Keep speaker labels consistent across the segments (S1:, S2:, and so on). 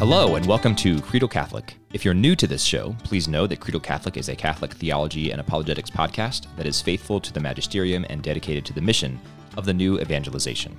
S1: Hello, and welcome to Credo Catholic. If you're new to this show, please know that Credo Catholic is a Catholic theology and apologetics podcast that is faithful to the magisterium and dedicated to the mission of the new evangelization.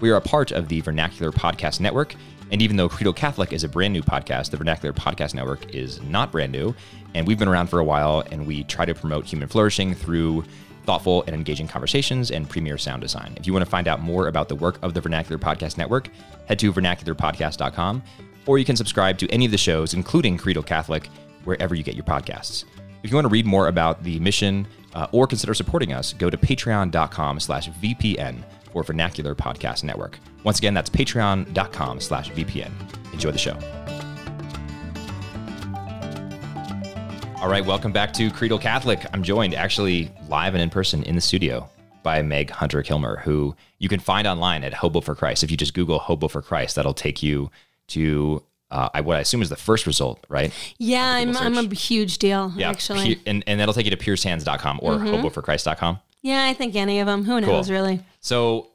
S1: We are a part of the Vernacular Podcast Network, and even though Credo Catholic is a brand new podcast, the Vernacular Podcast Network is not brand new, and we've been around for a while, and we try to promote human flourishing through thoughtful and engaging conversations and premier sound design. If you want to find out more about the work of the Vernacular Podcast Network, head to vernacularpodcast.com, or you can subscribe to any of the shows, including Credo Catholic, wherever you get your podcasts. If you want to read more about the mission uh, or consider supporting us, go to patreon.com slash VPN for Vernacular Podcast Network. Once again, that's patreon.com slash VPN. Enjoy the show. All right, welcome back to Credo Catholic. I'm joined actually live and in person in the studio by Meg Hunter Kilmer, who you can find online at Hobo for Christ. If you just Google Hobo for Christ, that'll take you to uh, I, what I assume is the first result, right?
S2: Yeah, I'm, I'm a huge deal,
S1: Yeah,
S2: actually.
S1: Pe- and, and that'll take you to piercedhands.com or hoboforchrist.com.
S2: yeah, I think any of them. Who knows,
S1: Cool.
S2: really?
S1: So,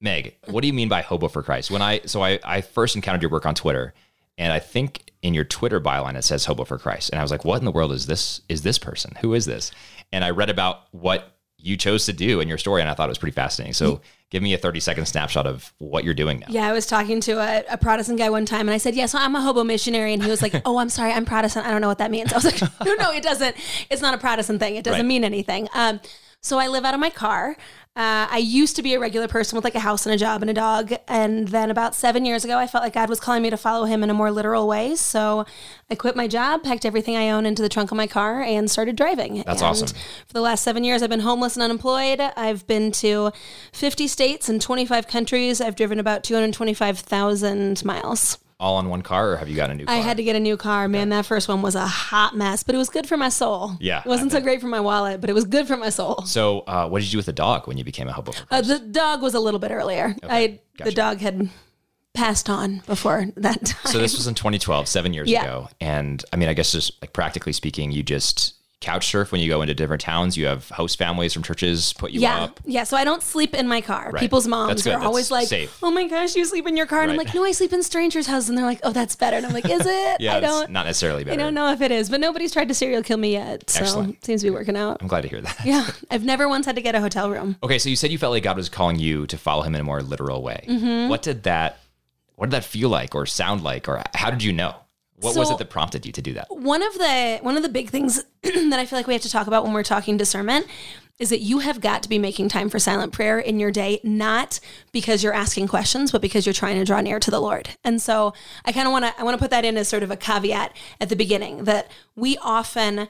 S1: Meg, what do you mean by hobo for Christ? When I so I, I first encountered your work on Twitter, and I think in your Twitter byline it says hobo for Christ, and I was like, what in the world is this? Is this person? Who is this? And I read about what you chose to do in your story, and I thought it was pretty fascinating. So, give me a thirty second snapshot of what you're doing now.
S2: Yeah, I was talking to a, a Protestant guy one time and I said, Yeah, so I'm a hobo missionary. And he was like, Oh, I'm sorry, I'm Protestant. I don't know what that means. I was like, No, no, it doesn't. It's not a Protestant thing. It doesn't
S1: Right.
S2: mean anything. Um, so I live out of my car. Uh, I used to be a regular person with like a house and a job and a dog. And then about seven years ago, I felt like God was calling me to follow him in a more literal way. So I quit my job, packed everything I own into the trunk of my car, and started driving.
S1: That's
S2: And
S1: awesome.
S2: For the last seven years, I've been homeless and unemployed. I've been to 50 states and 25 countries. I've driven about 225,000 miles.
S1: All on one car, or have you got a new car?
S2: I had to get a new car. Man, that first one was a hot mess, but it was good for my soul.
S1: Yeah,
S2: It wasn't so great for my wallet, but it was good for my soul.
S1: so, uh, what did you do with the dog when you became a hobo?
S2: Uh, the dog was a little bit earlier. I
S1: gotcha.
S2: The dog had passed on before that time.
S1: So this was in 2012, seven years
S2: Yeah.
S1: ago. And I mean, I guess just like practically speaking, you just couch surf when you go into different towns. You have host families from churches put you
S2: yeah,
S1: up.
S2: yeah. So I don't sleep in my car.
S1: Right.
S2: People's moms are always
S1: That's
S2: like,
S1: safe.
S2: "Oh my gosh, you sleep in your car," and I'm like, "No, I sleep in strangers' houses." And they're like, "Oh, that's better." And I'm like, "Is it?
S1: Yeah,
S2: I don't.
S1: not necessarily
S2: I don't know if it is, but nobody's tried to serial kill me yet. So
S1: Excellent.
S2: it seems to be working out.
S1: I'm glad to hear that.
S2: Yeah, I've never once had to get a hotel room.
S1: Okay, so you said you felt like God was calling you to follow Him in a more literal way.
S2: Mm-hmm.
S1: What did that? What did that feel like, or sound like, or how did you know? What was it that prompted you to do that?
S2: One of the one of the big things that I feel like we have to talk about when we're talking discernment is that you have got to be making time for silent prayer in your day, not because you're asking questions, but because you're trying to draw near to the Lord. And so I kind of want to I want to put that in as sort of a caveat at the beginning that we often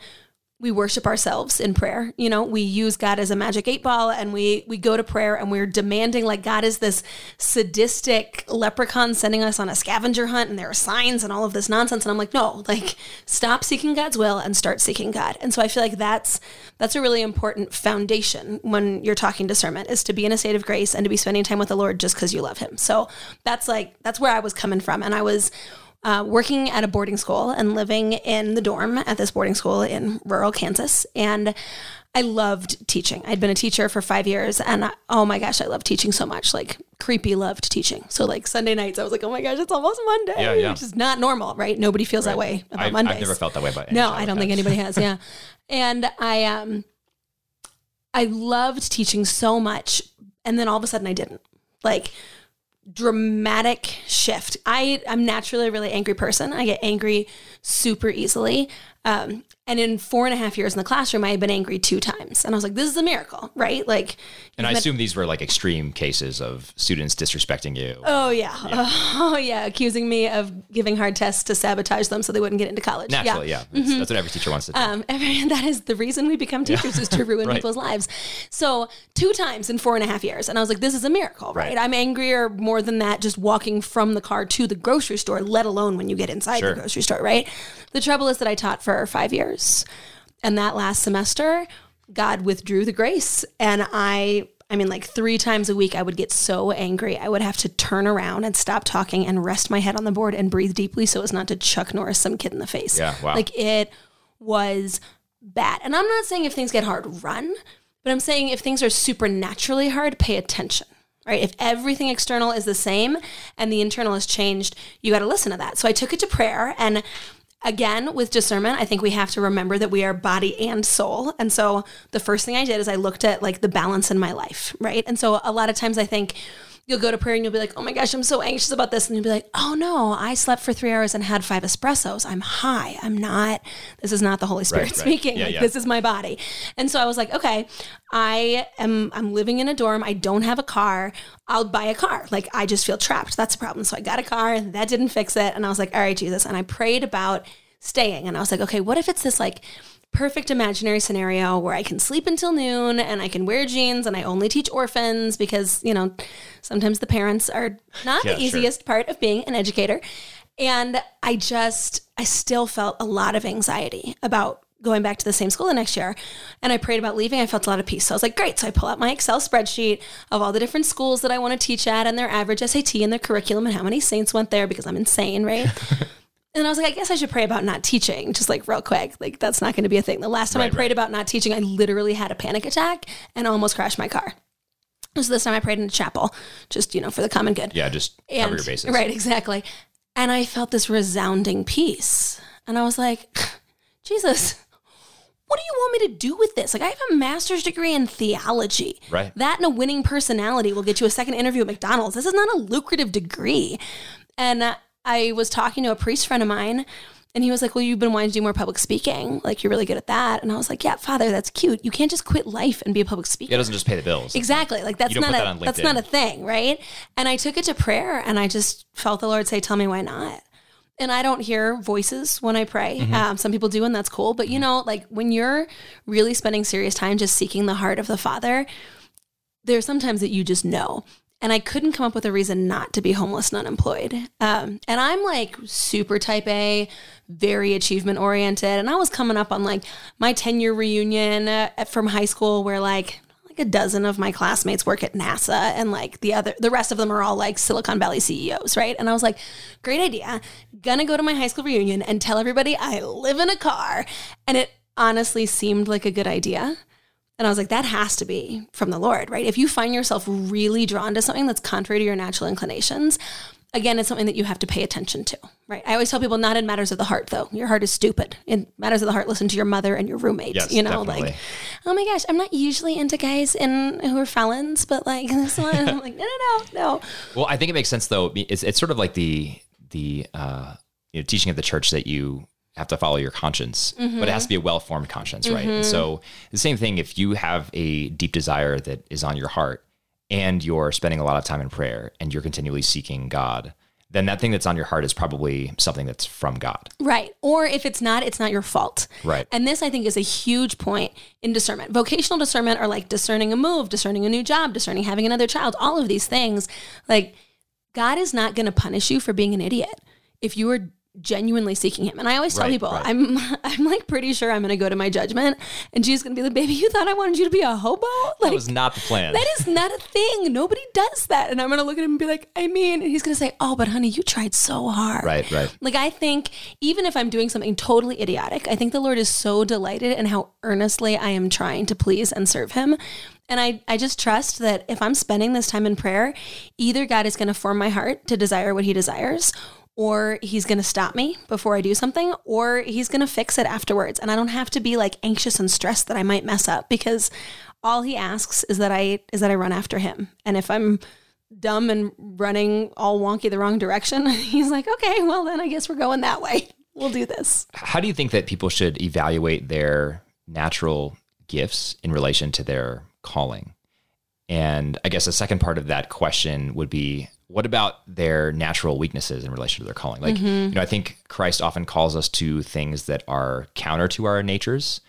S2: we worship ourselves in prayer. You know, we use God as a magic eight ball and we we go to prayer and we're demanding like God is this sadistic leprechaun sending us on a scavenger hunt and there are signs and all of this nonsense and I'm like, "No, like stop seeking God's will and start seeking God." And so I feel like that's that's a really important foundation when you're talking discernment is to be in a state of grace and to be spending time with the Lord just cuz you love him. So that's like that's where I was coming from and I was uh, working at a boarding school and living in the dorm at this boarding school in rural Kansas. And I loved teaching. I'd been a teacher for five years, and I, oh my gosh, I loved teaching so much. Like creepy loved teaching. So like Sunday nights, I was like, oh my gosh, it's almost Monday,
S1: Yeah, yeah.
S2: which is not normal, right? Nobody feels that way about
S1: I've,
S2: Mondays.
S1: I've never felt that way about
S2: No, I don't think anybody has. Yeah, and I um, I loved teaching so much, and then all of a sudden I didn't. Like dramatic shift. I I'm naturally a really angry person. I get angry super easily. Um, and in four and a half years in the classroom, I had been angry two times, and I was like, "This is a miracle, right?" Like,
S1: And I
S2: met-
S1: assume these were like extreme cases of students disrespecting you.
S2: Oh yeah. Oh yeah, accusing me of giving hard tests to sabotage them so they wouldn't get into college.
S1: Naturally, yeah. That's,
S2: Mm-hmm.
S1: that's what every teacher wants to do.
S2: Um, every, that is the reason we become teachers is to ruin
S1: Right.
S2: people's lives. So two times in four and a half years, and I was like, "This is a miracle, right?
S1: Right.
S2: I'm angrier more than that just walking from the car to the grocery store, let alone when you get inside
S1: Sure.
S2: the grocery store, right? The trouble is that I taught for five years, and that last semester, God withdrew the grace, and I. I mean, like three times a week, I would get so angry. I would have to turn around and stop talking and rest my head on the board and breathe deeply so as not to Chuck Norris some kid in the face.
S1: Yeah, wow.
S2: Like it was bad. And I'm not saying if things get hard, run, but I'm saying if things are supernaturally hard, pay attention. Right? If everything external is the same and the internal has changed, you got to listen to that. So I took it to prayer and again with discernment i think we have to remember that we are body and soul. And so the first thing i did is i looked at like the balance in my life right? And so a lot of times i think you'll go to prayer and you'll be like, oh my gosh, I'm so anxious about this. And you'll be like, oh no, I slept for three hours and had five espressos. I'm high. I'm not, this is not the Holy Spirit
S1: Right, right.
S2: speaking.
S1: Yeah,
S2: like,
S1: yeah.
S2: this is my body. And so I was like, okay, I am, I'm living in a dorm. I don't have a car. I'll buy a car. Like, I just feel trapped. That's a problem. So I got a car. That didn't fix it. And I was like, all right, Jesus. And I prayed about staying. And I was like, okay, what if it's this like, perfect imaginary scenario where I can sleep until noon and I can wear jeans and I only teach orphans because, you know, sometimes the parents are not
S1: Yeah,
S2: the
S1: sure.
S2: easiest part of being an educator. And I just, I still felt a lot of anxiety about going back to the same school the next year. And I prayed about leaving. I felt a lot of peace. So I was like, great. So I pull out my Excel spreadsheet of all the different schools that I want to teach at and their average SAT and their curriculum and how many saints went there because I'm insane, right? And I was like, I guess I should pray about not teaching, just like real quick. Like, that's not going to be a thing. The last time
S1: Right,
S2: I prayed
S1: right.
S2: about not teaching, I literally had a panic attack and almost crashed my car. So this time I prayed in a chapel, just, you know, for the common good.
S1: Yeah, just cover
S2: And,
S1: your bases.
S2: Right, exactly. And I felt this resounding peace. And I was like, Jesus, what do you want me to do with this? Like, I have a master's degree in theology.
S1: Right.
S2: That and a winning personality will get you a second interview at McDonald's. This is not a lucrative degree. And uh, I was talking to a priest friend of mine, and he was like, Well, you've been wanting to do more public speaking. Like, you're really good at that. And I was like, Yeah, Father, that's cute. You can't just quit life and be a public speaker.
S1: It doesn't just pay the bills.
S2: Exactly. Like that's
S1: don't
S2: a
S1: that
S2: that's not a thing, right? And I took it to prayer and I just felt the Lord say, Tell me why not. And I don't hear voices when I pray.
S1: Mm-hmm.
S2: Um, some people do, and that's cool. But you know, like when you're really spending serious time just seeking the heart of the Father, there's sometimes that you just know. And I couldn't come up with a reason not to be homeless and unemployed. Um, and I'm like super type A, very achievement oriented. And I was coming up on like my 10 year reunion uh, from high school where like, like a dozen of my classmates work at NASA and like the other, the rest of them are all like Silicon Valley CEOs, right? And I was like, great idea. Gonna go to my high school reunion and tell everybody I live in a car. And it honestly seemed like a good idea. And I was like, that has to be from the Lord, right? If you find yourself really drawn to something that's contrary to your natural inclinations, again, it's something that you have to pay attention to, right? I always tell people not in matters of the heart, though. Your heart is stupid. In matters of the heart, listen to your mother and your roommates.
S1: Yes,
S2: you know,
S1: definitely.
S2: like, oh my gosh, I'm not usually into guys in who are felons, but like this one, I'm like, no, no, no, no.
S1: Well, I think it makes sense though. It's, it's sort of like the the uh, you know, teaching of the church that you have to follow your conscience, but it has mm-hmm. to be a well formed conscience, right? And mm-hmm. so the same thing. If you have a deep desire that is on your heart, and you're spending a lot of time in prayer, and you're continually seeking God, then that thing that's on your heart is probably something that's from God.
S2: Right. Or if it's not, it's not your fault.
S1: Right.
S2: And this, I think, is a huge point in discernment. Vocational discernment are like discerning a move, discerning a new job, discerning having another child, all of these things. Like, God is not going to punish you for being an idiot if you are genuinely seeking him. And I always tell
S1: Right,
S2: people,
S1: right.
S2: I'm I'm like pretty sure I'm going to go to my judgment and Jesus going to be like, "Baby, you thought I wanted you to be a hobo?"
S1: That was not the plan.
S2: that is not a thing. Nobody does that. And I'm going to look at him and be like, "I mean," and he's going to say, "Oh, but honey, you tried so hard."
S1: right, right.
S2: Like I think even if I'm doing something totally idiotic, I think the Lord is so delighted in how earnestly I am trying to please and serve him. And I, I just trust that if I'm spending this time in prayer, either God is going to form my heart to desire what he desires, or he's going to stop me before I do something, or he's going to fix it afterwards. And I don't have to be like anxious and stressed that I might mess up because all he asks is that I is that I run after him. And if I'm dumb and running all wonky the wrong direction, he's like, okay, well, then I guess we're going that way. We'll do this.
S1: How do you think that people should evaluate their natural gifts in relation to their calling? And I guess a second part of that question would be what about their natural weaknesses in relation to their calling? Like, you know, I think Christ often calls us to things that are counter to our natures,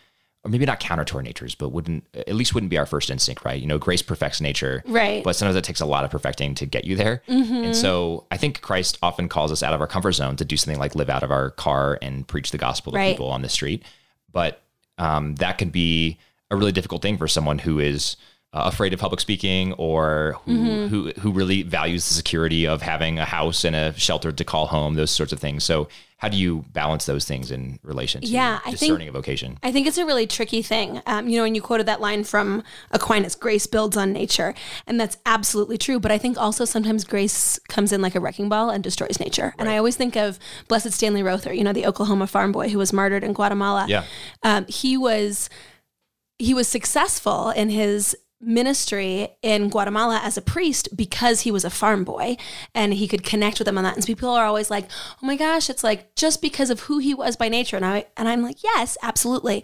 S1: or maybe not counter to our natures, but wouldn't at least wouldn't be our first instinct, right? You know, grace perfects nature.
S2: Right.
S1: But sometimes it takes a lot of perfecting to get you there. And so I think Christ often calls us out of our comfort zone to do something like live out of our car and preach the gospel to
S2: Right.
S1: people on the street. But um, that could be a really difficult thing for someone who is uh, afraid of public speaking or who,
S2: Mm-hmm.
S1: who who really values the security of having a house and a shelter to call home, those sorts of things. So how do you balance those things in relation to
S2: Yeah, I think-
S1: discerning a vocation?
S2: I think it's a really tricky thing. Um, you know, and you quoted that line from Aquinas grace builds on nature. And that's absolutely true. But I think also sometimes grace comes in like a wrecking ball and destroys nature. And I always think of Blessed Stanley Rother, you know, the Oklahoma farm boy who was martyred in Guatemala.
S1: Yeah.
S2: Um, he was he was successful in his ministry in Guatemala as a priest because he was a farm boy and he could connect with them on that. And so people are always like, "Oh my gosh, it's like just because of who he was by nature." And I and I'm like, "Yes, absolutely."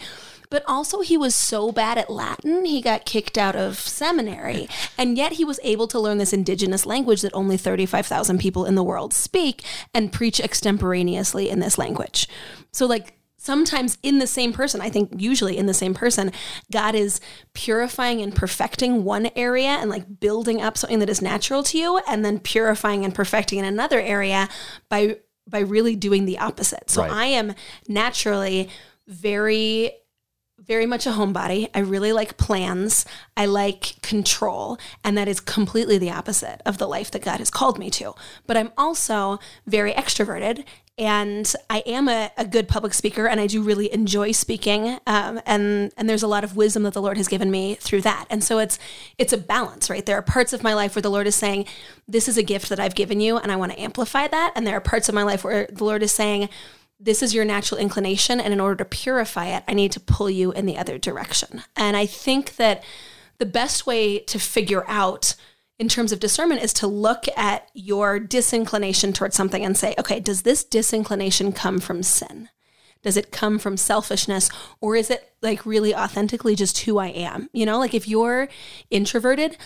S2: But also he was so bad at Latin, he got kicked out of seminary. And yet he was able to learn this indigenous language that only 35,000 people in the world speak and preach extemporaneously in this language. So like sometimes in the same person, I think usually in the same person, God is purifying and perfecting one area and like building up something that is natural to you, and then purifying and perfecting in another area by by really doing the opposite. So
S1: Right.
S2: I am naturally very very much a homebody. I really like plans. I like control. And that is completely the opposite of the life that God has called me to. But I'm also very extroverted and I am a, a good public speaker and I do really enjoy speaking. Um, and, and there's a lot of wisdom that the Lord has given me through that. And so it's, it's a balance, right? There are parts of my life where the Lord is saying, this is a gift that I've given you and I want to amplify that. And there are parts of my life where the Lord is saying, this is your natural inclination and in order to purify it i need to pull you in the other direction and i think that the best way to figure out in terms of discernment is to look at your disinclination towards something and say okay does this disinclination come from sin does it come from selfishness or is it like really authentically just who i am you know like if you're introverted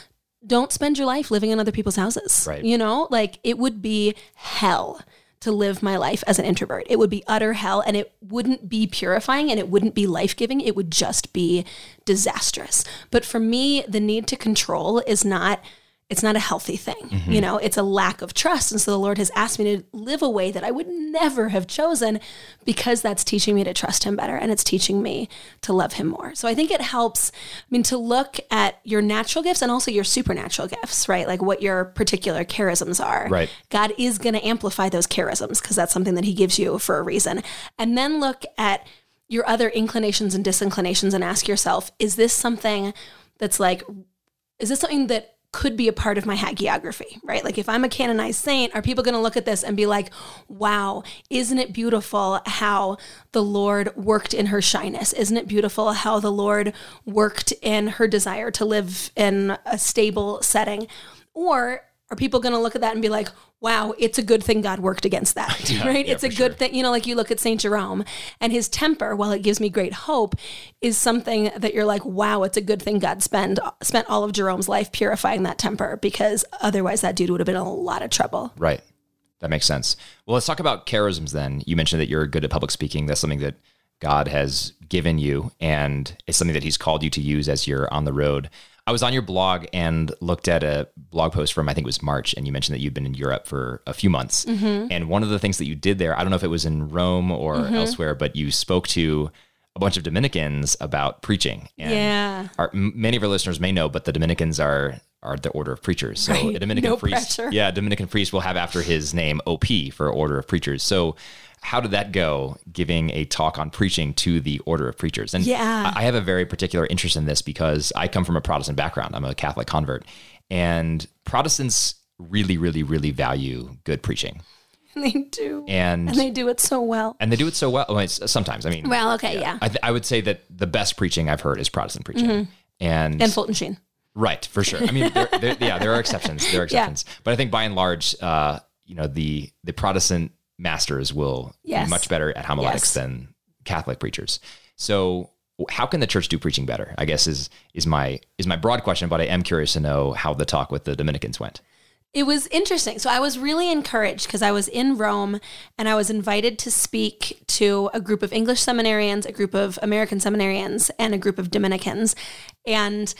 S2: don't spend your life living in other people's houses
S1: Right.
S2: you know like it would be hell to live my life as an introvert. It would be utter hell and it wouldn't be purifying and it wouldn't be life giving. It would just be disastrous. But for me, the need to control is not. It's not a healthy thing. Mm-hmm. You know, it's a lack of trust. And so the Lord has asked me to live a way that I would never have chosen because that's teaching me to trust Him better and it's teaching me to love Him more. So I think it helps, I mean, to look at your natural gifts and also your supernatural gifts, right? Like what your particular charisms are.
S1: Right.
S2: God is going to amplify those charisms because that's something that He gives you for a reason. And then look at your other inclinations and disinclinations and ask yourself, is this something that's like, is this something that could be a part of my hagiography, right? Like if I'm a canonized saint, are people going to look at this and be like, wow, isn't it beautiful how the Lord worked in her shyness? Isn't it beautiful how the Lord worked in her desire to live in a stable setting? Or are people going to look at that and be like, wow, it's a good thing God worked against that,
S1: Yeah,
S2: right?
S1: yeah,
S2: it's a good
S1: sure.
S2: thing. You know, like you look at St. Jerome and his temper, while it gives me great hope, is something that you're like, wow, it's a good thing God spend, spent all of Jerome's life purifying that temper because otherwise that dude would have been in a lot of trouble.
S1: Right. That makes sense. Well, let's talk about charisms then. You mentioned that you're good at public speaking. That's something that God has given you, and it's something that He's called you to use as you're on the road. I was on your blog and looked at a blog post from I think it was March, and you mentioned that you'd been in Europe for a few months. Mm-hmm. And one of the things that you did there, I don't know if it was in Rome or mm-hmm. elsewhere, but you spoke to a bunch of Dominicans about preaching. And
S2: Yeah.
S1: our, many of our listeners may know, but the Dominicans are are the order of preachers. So
S2: Right.
S1: a Dominican
S2: No
S1: priest,
S2: pressure.
S1: yeah, a Dominican priest will have after his name OP for Order of Preachers. So how did that go? Giving a talk on preaching to the Order of Preachers, and
S2: Yeah.
S1: I have a very particular interest in this because I come from a Protestant background. I'm a Catholic convert, and Protestants really, really, really value good preaching, and
S2: They do.
S1: and
S2: And they do it so well.
S1: and they do it so well. well sometimes, I mean,
S2: Well, okay, yeah.
S1: I, th- I would say that the best preaching I've heard is Protestant preaching, and
S2: Mm-hmm. And Fulton Sheen.
S1: Right, for sure. I mean, there, there, yeah, there are exceptions. There are
S2: Yeah.
S1: exceptions, but I think by and large, uh, you know, the the Protestant masters will
S2: Yes.
S1: be much better at homiletics
S2: Yes.
S1: than Catholic preachers. So, how can the church do preaching better? I guess is is my is my broad question, but I am curious to know how the talk with the Dominicans went.
S2: It was interesting. So I was really encouraged because I was in Rome and I was invited to speak to a group of English seminarians, a group of American seminarians, and a group of Dominicans. And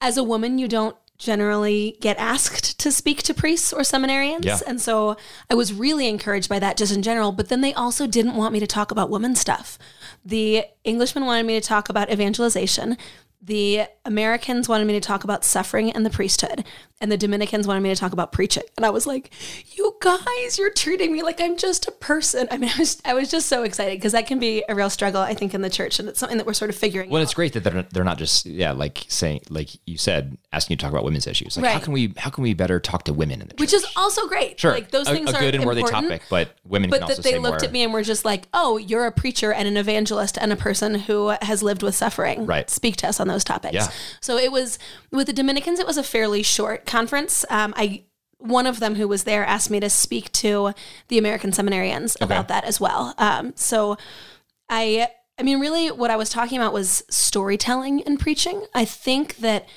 S2: as a woman, you don't generally get asked to speak to priests or seminarians.
S1: Yeah.
S2: And so I was really encouraged by that just in general. But then they also didn't want me to talk about woman stuff. The Englishman wanted me to talk about evangelization. The Americans wanted me to talk about suffering and the priesthood, and the Dominicans wanted me to talk about preaching. And I was like, "You guys, you're treating me like I'm just a person." I mean, I was I was just so excited because that can be a real struggle, I think, in the church, and it's something that we're sort of figuring.
S1: Well,
S2: out.
S1: it's great that they're they're not just yeah like saying like you said asking you to talk about women's issues. Like how can we how can we better talk to women in the church?
S2: which is also great.
S1: sure
S2: like those
S1: a,
S2: things
S1: a
S2: are
S1: good and worthy topic, but women
S2: But
S1: can also
S2: that they looked
S1: more.
S2: at me and were just like, "Oh, you're a preacher and an evangelist and a person who has lived with suffering.
S1: Right.
S2: Speak to us on those topics."
S1: Yeah.
S2: So it was with the Dominicans. It was a fairly short conference. Um, I one of them who was there asked me to speak to the American seminarians about that as well. Um, so I I mean really what I was talking about was storytelling and preaching. I think that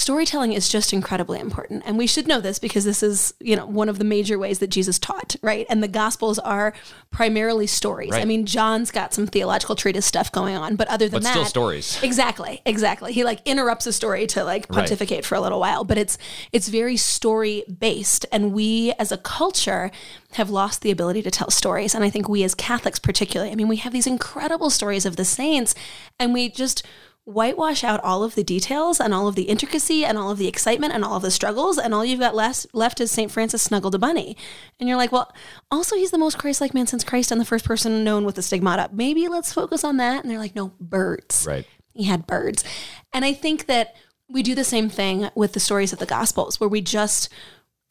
S2: storytelling is just incredibly important and we should know this because this is, you know, one of the major ways that Jesus taught, right? And the gospels are primarily stories. I mean, John's got some theological treatise stuff going on, but other than
S1: But
S2: that
S1: still stories.
S2: Exactly, exactly. He like interrupts a story to like
S1: Right.
S2: pontificate for a little while, but it's it's very story based, and we as a culture have lost the ability to tell stories. And I think we as Catholics, particularly, I mean, we have these incredible stories of the saints, and we just whitewash out all of the details and all of the intricacy and all of the excitement and all of the struggles and all you've got left left is St. Francis snuggled a bunny. And you're like, well, also he's the most Christ-like man since Christ and the first person known with the stigmata. Maybe let's focus on that. And they're like, no, birds
S1: Right.
S2: he had birds. And I think that we do the same thing with the stories of the gospels where we just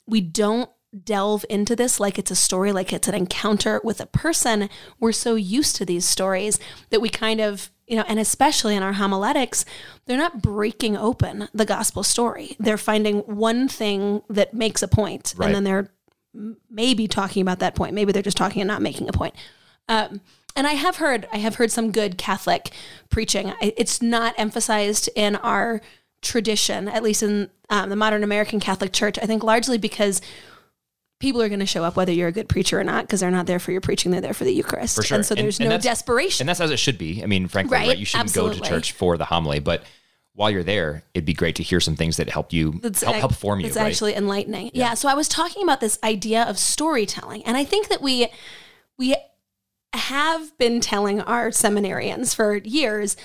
S2: we don't delve into this like it's a story like it's an encounter with a person we're so used to these stories that we kind of you know and especially in our homiletics they're not breaking open the gospel story they're finding one thing that makes a point
S1: Right.
S2: and then they're maybe talking about that point maybe they're just talking and not making a point um, and I have heard I have heard some good Catholic preaching. It's not emphasized in our tradition, at least in um, the modern American Catholic Church. I think largely because people are going to show up whether you're a good preacher or not, because they're not there for your preaching; they're there for the Eucharist.
S1: For sure.
S2: And so there's
S1: and
S2: no desperation.
S1: And that's as it should be. I mean, frankly, right?
S2: Right,
S1: You shouldn't go to church for the homily, but while you're there, it'd be great to hear some things that help you
S2: That's
S1: help,
S2: ac-
S1: help form you.
S2: It's
S1: right?
S2: actually enlightening. Yeah. So I was talking about this idea of storytelling, and I think that we we have been telling our seminarians for years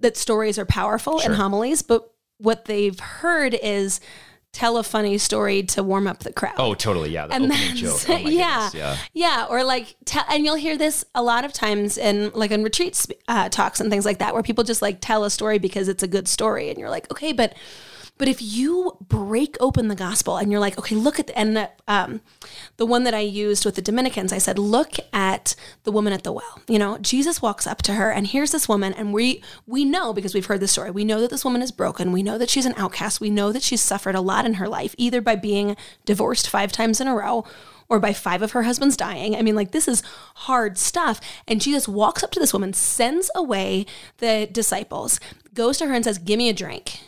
S2: that stories are powerful in
S1: Sure.
S2: homilies, but what they've heard is tell a funny story to warm up the crowd.
S1: Oh, totally. Yeah. The
S2: and
S1: opening
S2: then
S1: joke. Oh,
S2: yeah,
S1: yeah.
S2: yeah, or like, tell, and you'll hear this a lot of times in like in retreat uh, talks and things like that, where people just like tell a story because it's a good story, and you're like, okay, but but if you break open the gospel and you're like, okay, look at the, and the, um, the one that I used with the Dominicans, I said, look at the woman at the well. You know, Jesus walks up to her, and here's this woman, and we we know because we've heard the story. We know that this woman is broken. We know that she's an outcast. We know that she's suffered a lot in her life, either by being divorced five times in a row or by five of her husbands dying. I mean, like, this is hard stuff. And Jesus walks up to this woman, sends away the disciples, goes to her and says, Give me a drink.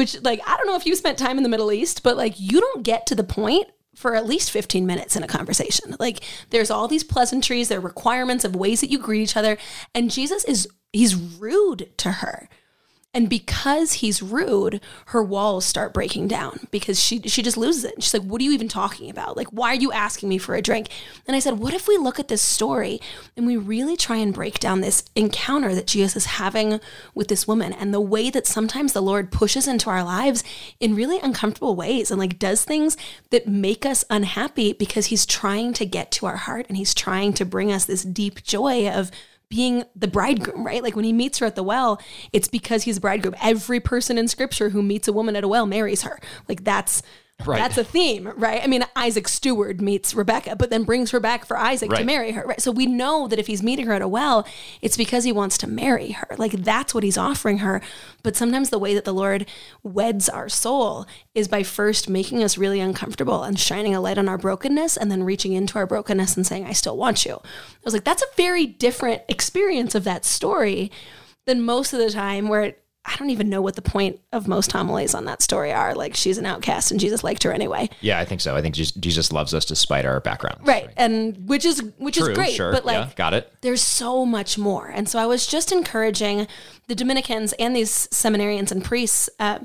S2: Which, like, I don't know if you spent time in the Middle East, but like, you don't get to the point for at least 15 minutes in a conversation. Like, there's all these pleasantries, there are requirements of ways that you greet each other. And Jesus is, he's rude to her. And because he's rude, her walls start breaking down because she she just loses it. She's like, "What are you even talking about? Like, why are you asking me for a drink?" And I said, "What if we look at this story and we really try and break down this encounter that Jesus is having with this woman and the way that sometimes the Lord pushes into our lives in really uncomfortable ways and like does things that make us unhappy because he's trying to get to our heart and he's trying to bring us this deep joy of being the bridegroom, right? Like when he meets her at the well, it's because he's a bridegroom. Every person in scripture who meets a woman at a well marries her. Like that's
S1: Right.
S2: that's a theme, right? I mean, Isaac steward meets Rebecca, but then brings her back for Isaac to marry her, right? So we know that if he's meeting her at a well, it's because he wants to marry her. Like that's what he's offering her. But sometimes the way that the Lord weds our soul is by first making us really uncomfortable and shining a light on our brokenness and then reaching into our brokenness and saying, I still want you. I was like, that's a very different experience of that story than most of the time where it, I don't even know what the point of most homilies on that story are. Like she's an outcast and Jesus liked her anyway.
S1: Yeah, I think so. I think Jesus loves us despite our backgrounds.
S2: Right. And which is which
S1: True,
S2: is great.
S1: sure.
S2: But like
S1: yeah, got it.
S2: there's so much more. And so I was just encouraging the Dominicans and these seminarians and priests uh,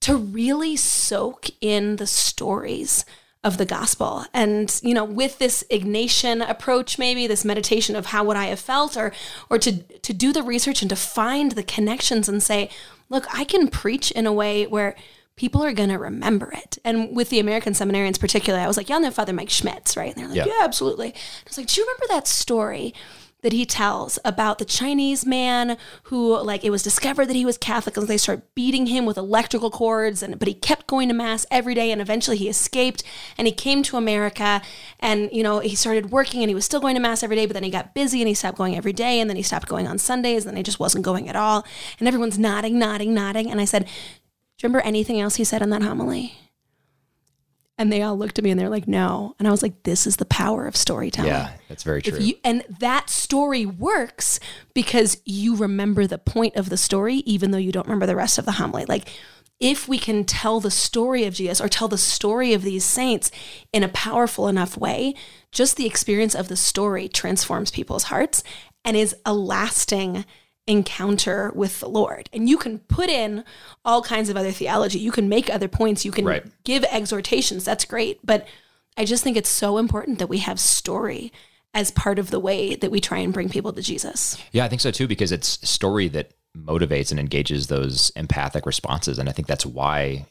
S2: to really soak in the stories of the gospel. And, you know, with this Ignatian approach, maybe this meditation of how would I have felt or or to to do the research and to find the connections and say, look, I can preach in a way where people are going to remember it. And with the American seminarians particularly, I was like, y'all know Father Mike Schmitz, right? And they're like,
S1: Yeah.
S2: yeah, absolutely. I was like, do you remember that story that he tells about the Chinese man who, like, it was discovered that he was Catholic and they start beating him with electrical cords, and but he kept going to mass every day, and eventually he escaped and he came to America, and you know he started working and he was still going to mass every day, but then he got busy and he stopped going every day, and then he stopped going on Sundays, and then he just wasn't going at all, and everyone's nodding, nodding, nodding, and I said, do you remember anything else he said in that homily? And they all looked at me and they're like, no. And I was like, this is the power of storytelling.
S1: Yeah, that's very true.
S2: You, and that story works because you remember the point of the story, even though you don't remember the rest of the homily. Like, if we can tell the story of Jesus or tell the story of these saints in a powerful enough way, just the experience of the story transforms people's hearts and is a lasting encounter with the Lord. And you can put in all kinds of other theology. You can make other points. You can
S1: Right.
S2: give exhortations. That's great. But I just think it's so important that we have story as part of the way that we try and bring people to Jesus.
S1: Yeah, I think so too, because it's story that motivates and engages those empathic responses. And I think that's why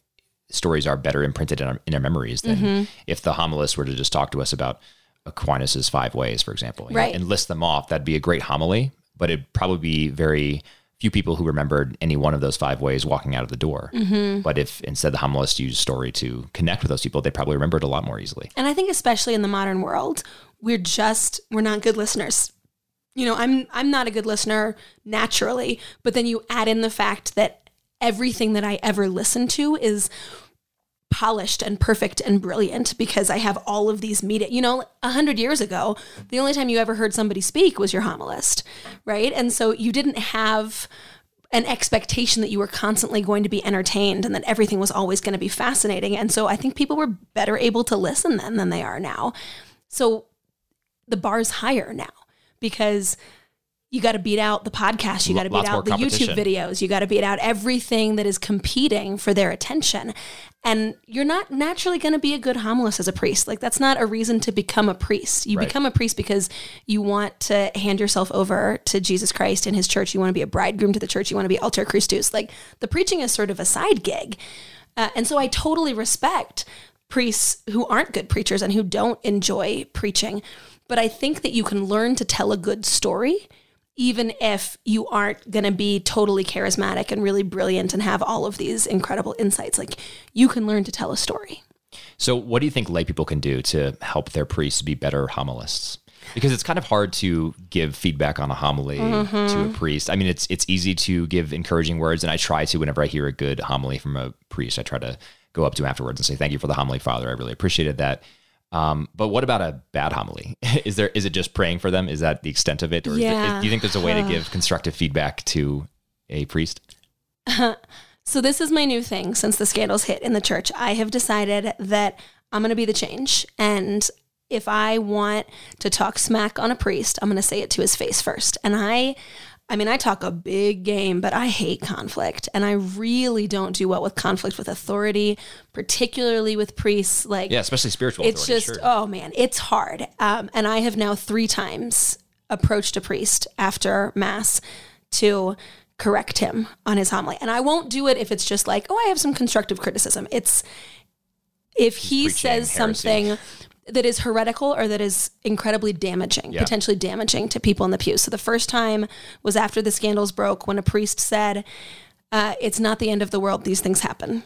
S1: stories are better imprinted in our, in our memories than
S2: Mm-hmm.
S1: if the homilist were to just talk to us about Aquinas's five ways, for example, know, and list them off. That'd be a great homily, but it'd probably be very few people who remembered any one of those five ways walking out of the door.
S2: Mm-hmm.
S1: But if instead the homilist used story to connect with those people, they probably remembered a lot more easily.
S2: And I think especially in the modern world, we're just we're not good listeners. You know, I'm I'm not a good listener naturally, but then you add in the fact that everything that I ever listen to is polished and perfect and brilliant because I have all of these media. You know, a hundred years ago, the only time you ever heard somebody speak was your homilist, right? And so you didn't have an expectation that you were constantly going to be entertained and that everything was always going to be fascinating. And so I think people were better able to listen then than they are now. So the bar is higher now because you got to beat out the podcast, you got to beat out the YouTube videos, you got to beat out everything that is competing for their attention. And you're not naturally going to be a good homilist as a priest. Like that's not a reason to become a priest. You
S1: Right.
S2: become a priest because you want to hand yourself over to Jesus Christ and his church. You want to be a bridegroom to the church. You want to be alter Christus. Like the preaching is sort of a side gig. Uh, and so I totally respect priests who aren't good preachers and who don't enjoy preaching. But I think that you can learn to tell a good story even if you aren't going to be totally charismatic and really brilliant and have all of these incredible insights. Like you can learn to tell a story.
S1: So, what do you think lay people can do to help their priests be better homilists? Because it's kind of hard to give feedback on a homily to a mm-hmm. priest. I mean, it's it's easy to give encouraging words, and I try to whenever I hear a good homily from a priest, I try to go up to him afterwards and say, "Thank you for the homily, Father. I really appreciated that." Um, but what about a bad homily? is there is it just praying for them? Is that the extent of it, or is there-
S2: Yeah.
S1: do you think there's a way to give constructive feedback to a priest?
S2: So this is my new thing since the scandals hit in the church. I have decided that I'm going to be the change and if I want to talk smack on a priest, I'm going to say it to his face first. And I I mean, I talk a big game, but I hate conflict. And I really don't do well with conflict with authority, particularly with priests. Like,
S1: Yeah, especially spiritual.
S2: it's just
S1: sure.
S2: oh man it's hard um, and i have now three times approached a priest after mass to correct him on his homily and i won't do it if it's just like oh i have some constructive criticism it's if he
S1: preaching
S2: says
S1: heresy.
S2: something that is heretical or that is incredibly damaging,
S1: Yeah.
S2: potentially damaging to people in the pews. So the first time was after the scandals broke when a priest said, uh, "It's not the end of the world; these things happen,"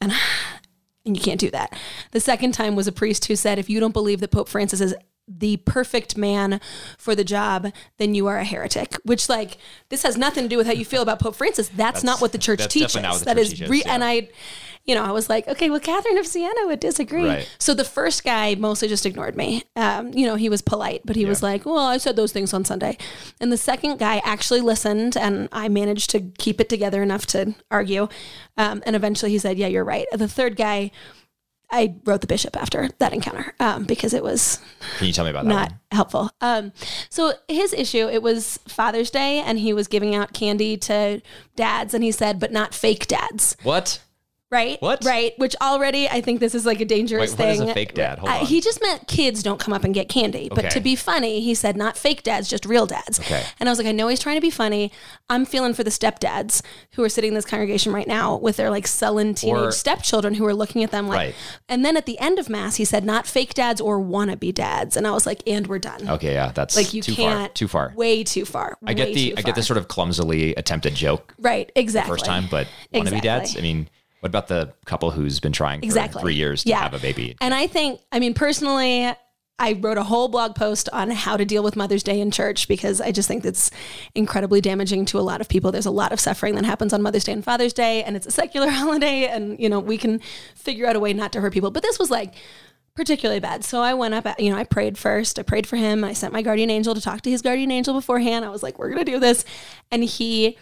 S2: and and you can't do that. The second time was a priest who said, "If you don't believe that Pope Francis is the perfect man for the job, then you are a heretic." Which, like, this has nothing to do with how you feel about Pope Francis. That's, not what the church
S1: that's
S2: teaches.
S1: definitely not what the
S2: That
S1: church
S2: is
S1: teaches,
S2: re-
S1: yeah.
S2: and I, you know, I was like, okay, well, Catherine of Siena would disagree.
S1: Right.
S2: So the first guy mostly just ignored me. Um, you know, he was polite, but he was like, well, I said those things on Sunday. And the second guy actually listened, and I managed to keep it together enough to argue. Um, and eventually he said, yeah, you're right. The third guy, I wrote the bishop after that encounter um, because it was
S1: Can you tell me about that?
S2: not
S1: one?
S2: helpful. Um, so his issue, it was Father's Day, and he was giving out candy to dads, and he said, but not fake dads.
S1: What?
S2: Right.
S1: What?
S2: Right. Which already, I think this is like a dangerous
S1: Wait, what is
S2: thing.
S1: a fake dad? Hold on.
S2: he just meant kids don't come up and get candy. But
S1: Okay.
S2: to be funny, he said not fake dads, just real dads.
S1: Okay.
S2: And I was like, I know he's trying to be funny. I'm feeling for the stepdads who are sitting in this congregation right now with their like sullen teenage
S1: Or-
S2: stepchildren who are looking at them like.
S1: Right.
S2: And then at the end of mass, he said not fake dads or wannabe dads, and I was like, and we're done.
S1: Okay, yeah, that's
S2: Like you
S1: too
S2: can't.
S1: far. Too far.
S2: Way too far.
S1: I get the I get the sort of clumsily attempted joke
S2: right. Exactly.
S1: first time, but wannabe
S2: Exactly.
S1: dads. I mean, what about the couple who's been trying for
S2: Exactly.
S1: three years to
S2: Yeah.
S1: have a baby?
S2: And I think, I mean, personally, I wrote a whole blog post on how to deal with Mother's Day in church because I just think it's incredibly damaging to a lot of people. There's a lot of suffering that happens on Mother's Day and Father's Day, and it's a secular holiday, and you know we can figure out a way not to hurt people. But this was like particularly bad. So I went up, uh, you know, I prayed first. I prayed for him. I sent my guardian angel to talk to his guardian angel beforehand. I was like, we're gonna do this, and he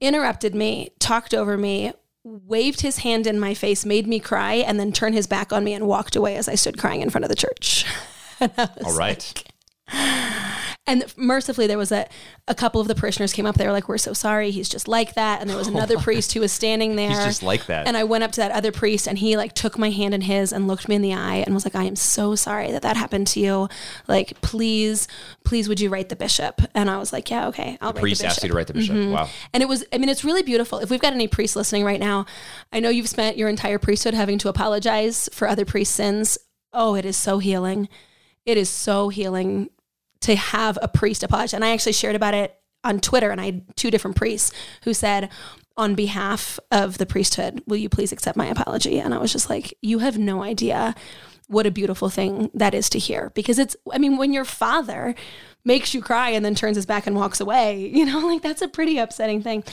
S2: interrupted me, talked over me, waved his hand in my face, made me cry, and then turned his back on me and walked away as I stood crying in front of the church.
S1: All right.
S2: And mercifully, there was a, a couple of the parishioners came up. They were like, "We're so sorry. He's just like that." And there was another priest who was standing there.
S1: He's just like that.
S2: And I went up to that other priest, and he like took my hand in his and looked me in the eye and was like, "I am so sorry that that happened to you. Like, please, please, would you write the bishop?" And I was like, "Yeah, okay, I'll write
S1: Priest
S2: the bishop."
S1: asked you to write the bishop.
S2: Mm-hmm.
S1: Wow.
S2: And it was, I mean, it's really beautiful. If we've got any priests listening right now, I know you've spent your entire priesthood having to apologize for other priests' sins. Oh, it is so healing. It is so healing to have a priest apologize. And I actually shared about it on Twitter, and I had two different priests who said, on behalf of the priesthood, will you please accept my apology? And I was just like, you have no idea what a beautiful thing that is to hear because it's, I mean, when your father makes you cry and then turns his back and walks away, you know, like that's a pretty upsetting thing.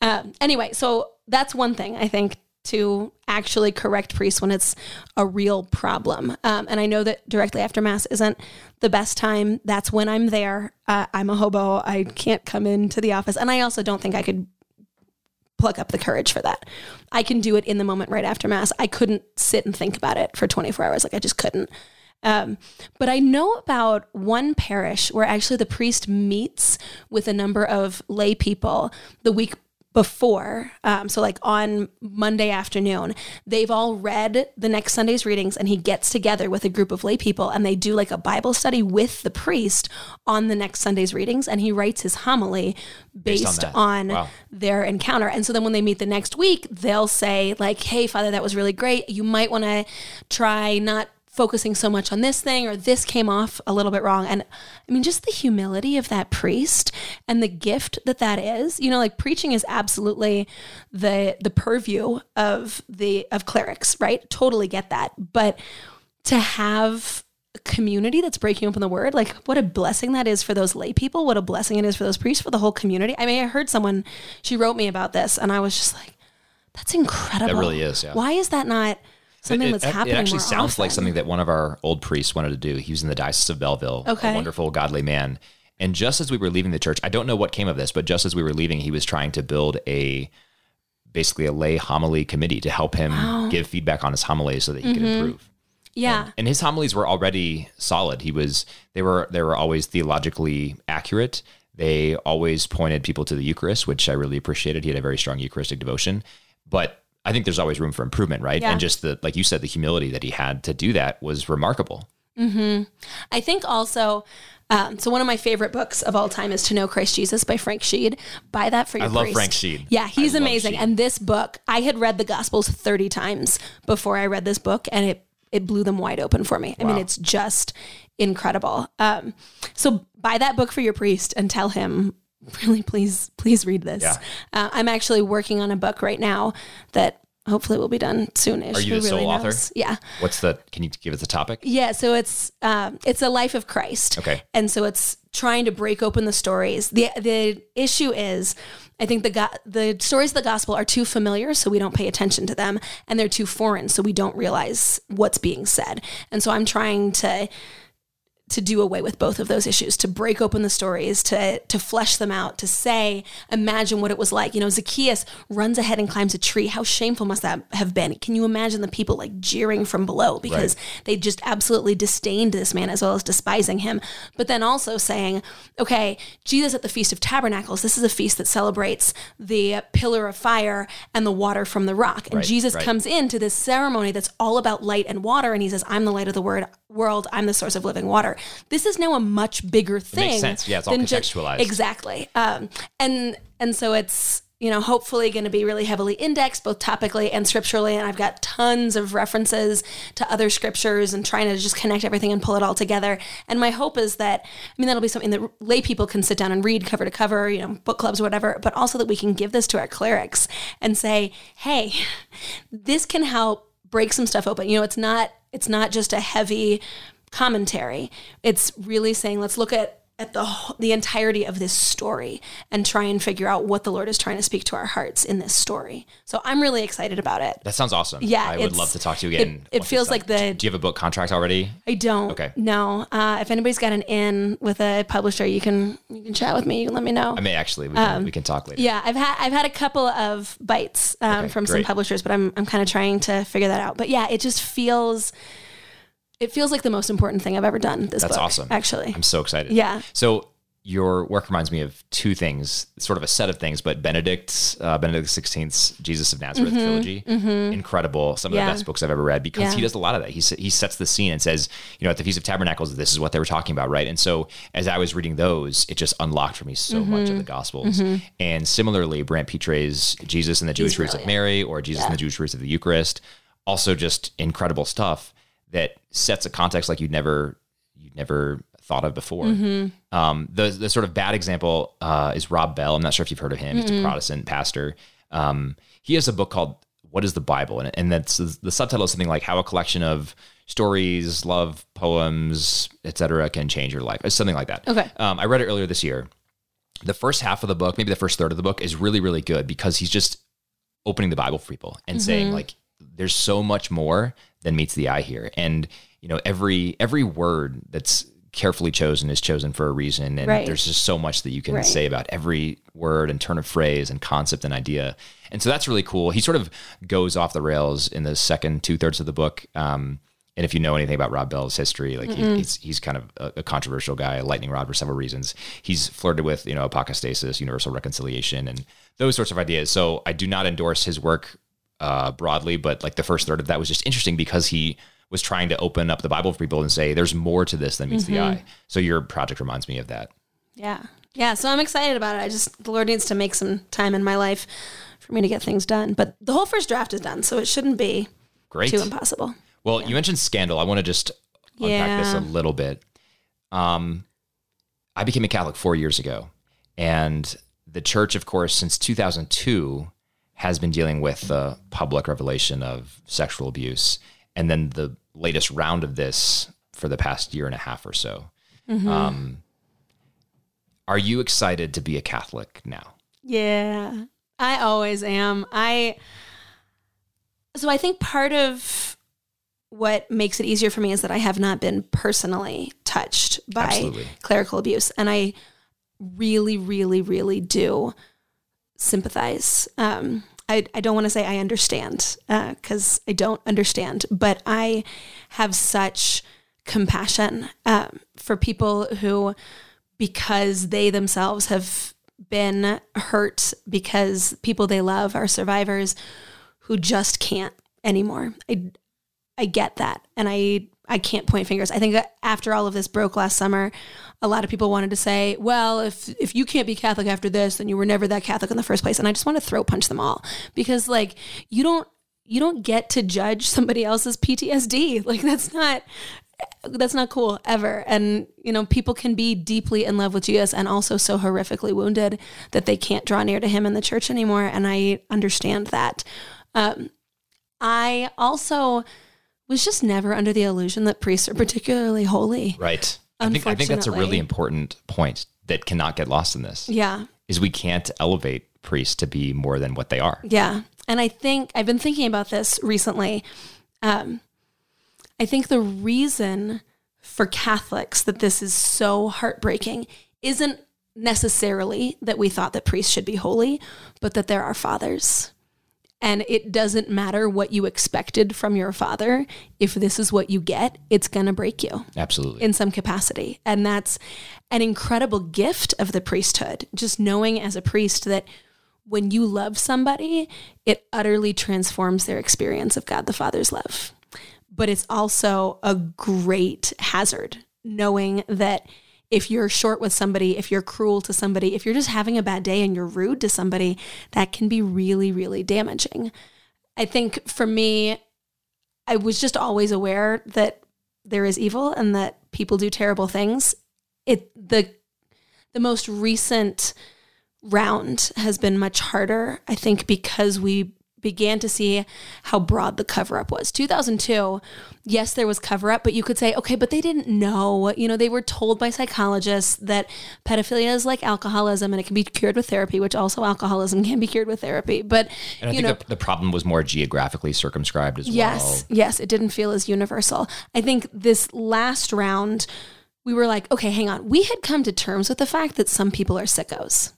S2: Um, anyway, so that's one thing I think to actually correct priests when it's a real problem. Um, and I know that directly after Mass isn't the best time. That's when I'm there. Uh, I'm a hobo. I can't come into the office. And I also don't think I could pluck up the courage for that. I can do it in the moment right after Mass. I couldn't sit and think about it for 24 hours. Like I just couldn't. Um, but I know about one parish where actually the priest meets with a number of lay people the week before. Um, so, like on Monday afternoon, they've all read the next Sunday's readings, and he gets together with a group of lay people and they do like a Bible study with the priest on the next Sunday's readings. And he writes his homily
S1: Based on
S2: based
S1: that.
S2: on,
S1: Wow.
S2: their encounter. And so then when they meet the next week, they'll say, like, hey, Father, that was really great. You might want to try not focusing so much on this thing or this came off a little bit wrong. And I mean, just the humility of that priest and the gift that that is, you know, like preaching is absolutely the, the purview of the, of clerics, right? Totally get that. But to have a community that's breaking open the word, like what a blessing that is for those lay people. What a blessing it is for those priests, for the whole community. I mean, I heard someone, she wrote me about this and I was just like, that's incredible.
S1: That really is, yeah.
S2: Why is that not something
S1: it,
S2: that's
S1: it-
S2: happening?
S1: It actually sounds like something that one of our old priests wanted to do. He was in the Diocese of Belleville,
S2: Okay.
S1: a wonderful, godly man. And just as we were leaving the church, I don't know what came of this, but just as we were leaving, he was trying to build a basically a lay homily committee to help him give feedback on his homilies so that he could
S2: Mm-hmm.
S1: improve.
S2: Yeah.
S1: And his homilies were already solid. He was they were they were always theologically accurate. They always pointed people to the Eucharist, which I really appreciated. He had a very strong Eucharistic devotion. But I think there's always room for improvement, right?
S2: Yeah.
S1: And just the like you said, the humility that he had to do that was remarkable. Hmm.
S2: I think also, um, so one of my favorite books of all time is To Know Christ Jesus by Frank Sheed. Buy that for your
S1: I love
S2: priest.
S1: Frank Sheed.
S2: Yeah, he's
S1: I
S2: amazing. And this book, I had read the Gospels 30 times before I read this book, and it it blew them wide open for me. I mean, it's just incredible. Um, so buy that book for your priest and tell him, really, please, please read this.
S1: Yeah.
S2: Uh, I'm actually working on a book right now that hopefully will be done soonish.
S1: Are you
S2: Who
S1: the sole author?
S2: knows? Yeah.
S1: What's the can you give us the topic?
S2: Yeah, so it's um, it's a life of Christ.
S1: Okay.
S2: and so it's trying to break open the stories. the The issue is, I think the go- the stories of the gospel are too familiar, so we don't pay attention to them, and they're too foreign, so we don't realize what's being said. And so I'm trying to to do away with both of those issues, to break open the stories, to to flesh them out, to say, imagine what it was like. You know, Zacchaeus runs ahead and climbs a tree. How shameful must that have been? Can you imagine the people like jeering from below because right. they just absolutely disdained this man as well as despising him. But then also saying, okay, Jesus at the Feast of Tabernacles, this is a feast that celebrates the pillar of fire and the water from the rock. And right, Jesus right. comes into this ceremony that's all about light and water and he says, I'm the light of the word world, I'm the source of living water. This is now a much bigger thing. It
S1: makes sense. Yeah, it's all contextualized.
S2: Exactly. Um, and and so it's you know hopefully going to be really heavily indexed both topically and scripturally and i've got tons of references to other scriptures and trying to just connect everything and pull it all together and my hope is that i mean that'll be something that lay people can sit down and read cover to cover you know book clubs or whatever but also that we can give this to our clerics and say hey this can help break some stuff open you know it's not it's not just a heavy commentary. It's really saying, let's look at at the the entirety of this story and try and figure out what the Lord is trying to speak to our hearts in this story. So I'm really excited about it.
S1: That sounds awesome.
S2: Yeah,
S1: I would love to talk to you again.
S2: It, it feels like the.
S1: Do you have a book contract already?
S2: I don't.
S1: Okay.
S2: No. Uh, if anybody's got an in with a publisher, you can you can chat with me. You can let me know.
S1: I may actually. We can, um, we can talk later.
S2: Yeah, I've had I've had a couple of bites um, okay, from great. some publishers, but I'm I'm kind of trying to figure that out. But yeah, it just feels it feels like the most important thing I've ever done. This
S1: That's
S2: book,
S1: awesome.
S2: Actually,
S1: I'm so excited.
S2: Yeah.
S1: So your work reminds me of two things, sort of a set of things, but Benedict's uh, Benedict XVI's Jesus of Nazareth mm-hmm, trilogy, mm-hmm. incredible. Some of yeah. the best books I've ever read because yeah. he does a lot of that. He he sets the scene and says, you know, at the Feast of Tabernacles, this is what they were talking about, right? And so as I was reading those, it just unlocked for me so mm-hmm. much of the Gospels. Mm-hmm. And similarly, Brant Pitre's Jesus and the Jewish Roots of Mary or Jesus yeah. and the Jewish Roots of the Eucharist, also just incredible stuff that sets a context like you'd never you'd never thought of before. Mm-hmm. Um, the the sort of bad example uh, is Rob Bell. I'm not sure if you've heard of him. Mm-hmm. He's a Protestant pastor. Um, he has a book called "What Is the Bible," and, and that's the subtitle is something like "How a Collection of Stories, Love, Poems, Etc. Can Change Your Life." It's something like that.
S2: Okay.
S1: Um, I read it earlier this year. The first half of the book, maybe the first third of the book, is really really good because he's just opening the Bible for people and mm-hmm. saying like, "There's so much more than meets the eye here. And you know, every every word that's carefully chosen is chosen for a reason, and right. there's just so much that you can right. say about every word and turn of phrase and concept and idea. And so that's really cool. He sort of goes off the rails in the second two thirds of the book. Um, and if you know anything about Rob Bell's history, like he, he's he's kind of a, a, controversial guy, a lightning rod for several reasons. He's flirted with you know apocatastasis, universal reconciliation, and those sorts of ideas. So I do not endorse his work uh, broadly, but like the first third of that was just interesting because he was trying to open up the Bible for people and say there's more to this than meets mm-hmm. the eye. So your project reminds me of that.
S2: Yeah. Yeah. So I'm excited about it. I just, the Lord needs to make some time in my life for me to get things done. But the whole first draft is done. So it shouldn't be
S1: Great.
S2: too impossible.
S1: Well, yeah. you mentioned scandal. I want to just unpack yeah. this a little bit. Um, I became a Catholic four years ago. And the church, of course, since 2002, has been dealing with the public revelation of sexual abuse, and then the latest round of this for the past year and a half or so. Mm-hmm. Um, are you excited to be a Catholic now?
S2: Yeah, I always am. I so I think part of what makes it easier for me is that I have not been personally touched by Absolutely. clerical abuse, and I really, really, really do sympathize. Um, I, I don't want to say I understand because uh, I don't understand, but I have such compassion um, for people who, because they themselves have been hurt because people they love are survivors who just can't anymore. I I get that, and I I can't point fingers. I think after all of this broke last summer, a lot of people wanted to say, well, if if you can't be Catholic after this, then you were never that Catholic in the first place. And I just want to throat punch them all because like you don't you don't get to judge somebody else's PTSD. Like that's not that's not cool ever. And you know, people can be deeply in love with Jesus and also so horrifically wounded that they can't draw near to him in the church anymore. And I understand that. Um, I also was just never under the illusion that priests are particularly holy.
S1: Right. I think I think that's a really important point that cannot get lost in this.
S2: Yeah.
S1: Is we can't elevate priests to be more than what they are.
S2: Yeah. And I think I've been thinking about this recently. Um, I think the reason for Catholics that this is so heartbreaking isn't necessarily that we thought that priests should be holy, but that there are fathers. And it doesn't matter what you expected from your father. If this is what you get, it's going to break you
S1: Absolutely.
S2: in some capacity. And that's an incredible gift of the priesthood. Just knowing as a priest that when you love somebody, it utterly transforms their experience of God the Father's love. But it's also a great hazard knowing that if you're short with somebody, if you're cruel to somebody, if you're just having a bad day and you're rude to somebody, that can be really, really damaging. I think for me, I was just always aware that there is evil and that people do terrible things. It the the most recent round has been much harder, I think, because we began to see how broad the cover up was. 2002, yes, there was cover up, but you could say, okay, but they didn't know. You know, they were told by psychologists that pedophilia is like alcoholism and it can be cured with therapy, which also alcoholism can be cured with therapy. But,
S1: and I
S2: you
S1: think
S2: know,
S1: the, the problem was more geographically circumscribed as
S2: Yes,
S1: well.
S2: Yes, yes, it didn't feel as universal. I think this last round, we were like, okay, hang on. We had come to terms with the fact that some people are sickos.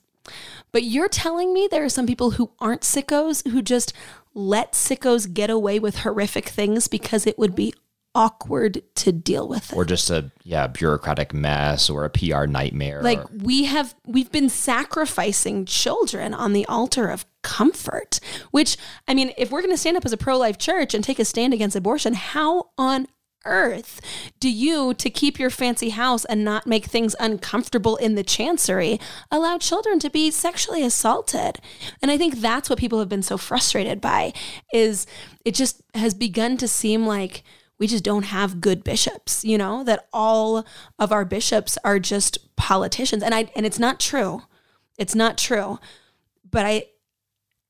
S2: But you're telling me there are some people who aren't sickos who just let sickos get away with horrific things because it would be awkward to deal with it.
S1: Or just a yeah bureaucratic mess or a PR nightmare.
S2: like
S1: or-
S2: we have we've been sacrificing children on the altar of comfort which i mean if we're going to stand up as a pro-life church and take a stand against abortion how on earth do you to keep your fancy house and not make things uncomfortable in the chancery allow children to be sexually assaulted? And i think that's what people have been so frustrated by is it just has begun to seem like we just don't have good bishops you know that all of our bishops are just politicians. And i and it's not true. It's not true. But i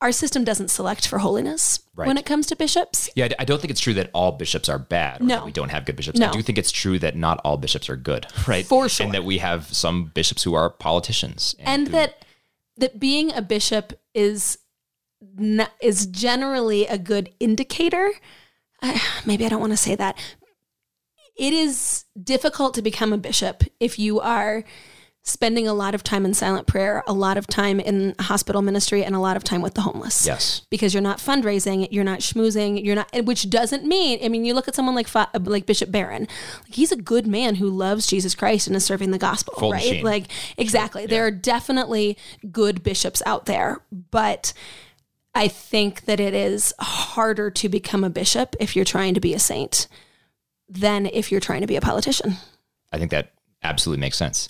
S2: our system doesn't select for holiness
S1: Right.
S2: when it comes to bishops
S1: yeah, I- don't think it's true that all bishops are bad. Or
S2: No.
S1: that we don't have good bishops.
S2: No.
S1: I do think it's true that not all bishops are good, right?
S2: For sure.
S1: And that we have some bishops who are politicians.
S2: and
S1: who-
S2: that that being a bishop is is generally a good indicator. I, maybe I don't want to say that. It is difficult to become a bishop if you are spending a lot of time in silent prayer, a lot of time in hospital ministry, and a lot of time with the homeless.
S1: yes,
S2: because you're not fundraising, you're not schmoozing, you're not, which doesn't mean, I mean, you look at someone like like Bishop Barron, like he's a good man who loves Jesus Christ and is serving the gospel,
S1: Full
S2: right?
S1: machine.
S2: Like exactly, there are definitely good bishops out there, but I think that it is harder to become a bishop if you're trying to be a saint than if you're trying to be a politician.
S1: I think that absolutely makes sense.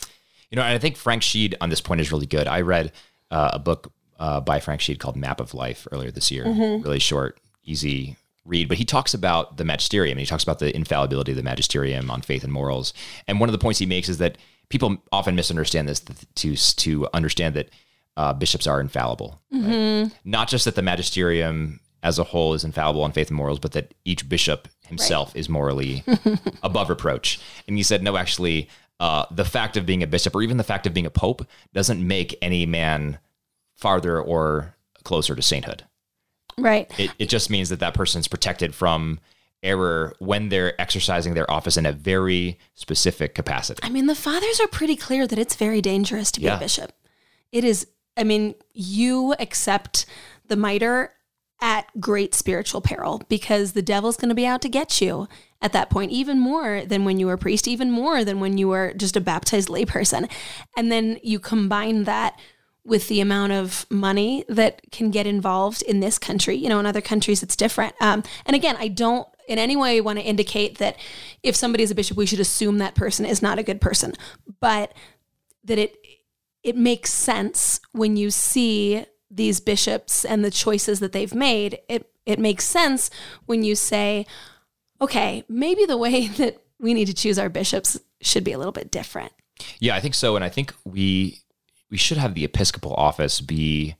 S1: You know, and I think Frank Sheed on this point is really good. I read uh, a book uh, by Frank Sheed called Map of Life earlier this year.
S2: Mm-hmm.
S1: Really short, easy read, but he talks about the magisterium and he talks about the infallibility of the magisterium on faith and morals. And one of the points he makes is that people often misunderstand this to to understand that uh, bishops are infallible. right? Not just that the magisterium as a whole is infallible on faith and morals, but that each bishop himself is morally above reproach. And he said, no, actually, uh, the fact of being a bishop or even the fact of being a pope doesn't make any man farther or closer to sainthood.
S2: Right.
S1: It, it just means that that person's protected from error when they're exercising their office in a very specific capacity.
S2: I mean, the fathers are pretty clear that it's very dangerous to be
S1: Yeah.
S2: a bishop. It is, I mean, you accept the mitre at great spiritual peril because the devil's going to be out to get you at that point, even more than when you were a priest, even more than when you were just a baptized layperson. And then you combine that with the amount of money that can get involved in this country. You know, in other countries, it's different. Um, and again, I don't in any way want to indicate that if somebody is a bishop, we should assume that person is not a good person, but that it it makes sense when you see these bishops and the choices that they've made. It it makes sense when you say, okay, maybe the way that we need to choose our bishops should be a little bit different.
S1: Yeah, I think so. And I think we we should have the Episcopal office be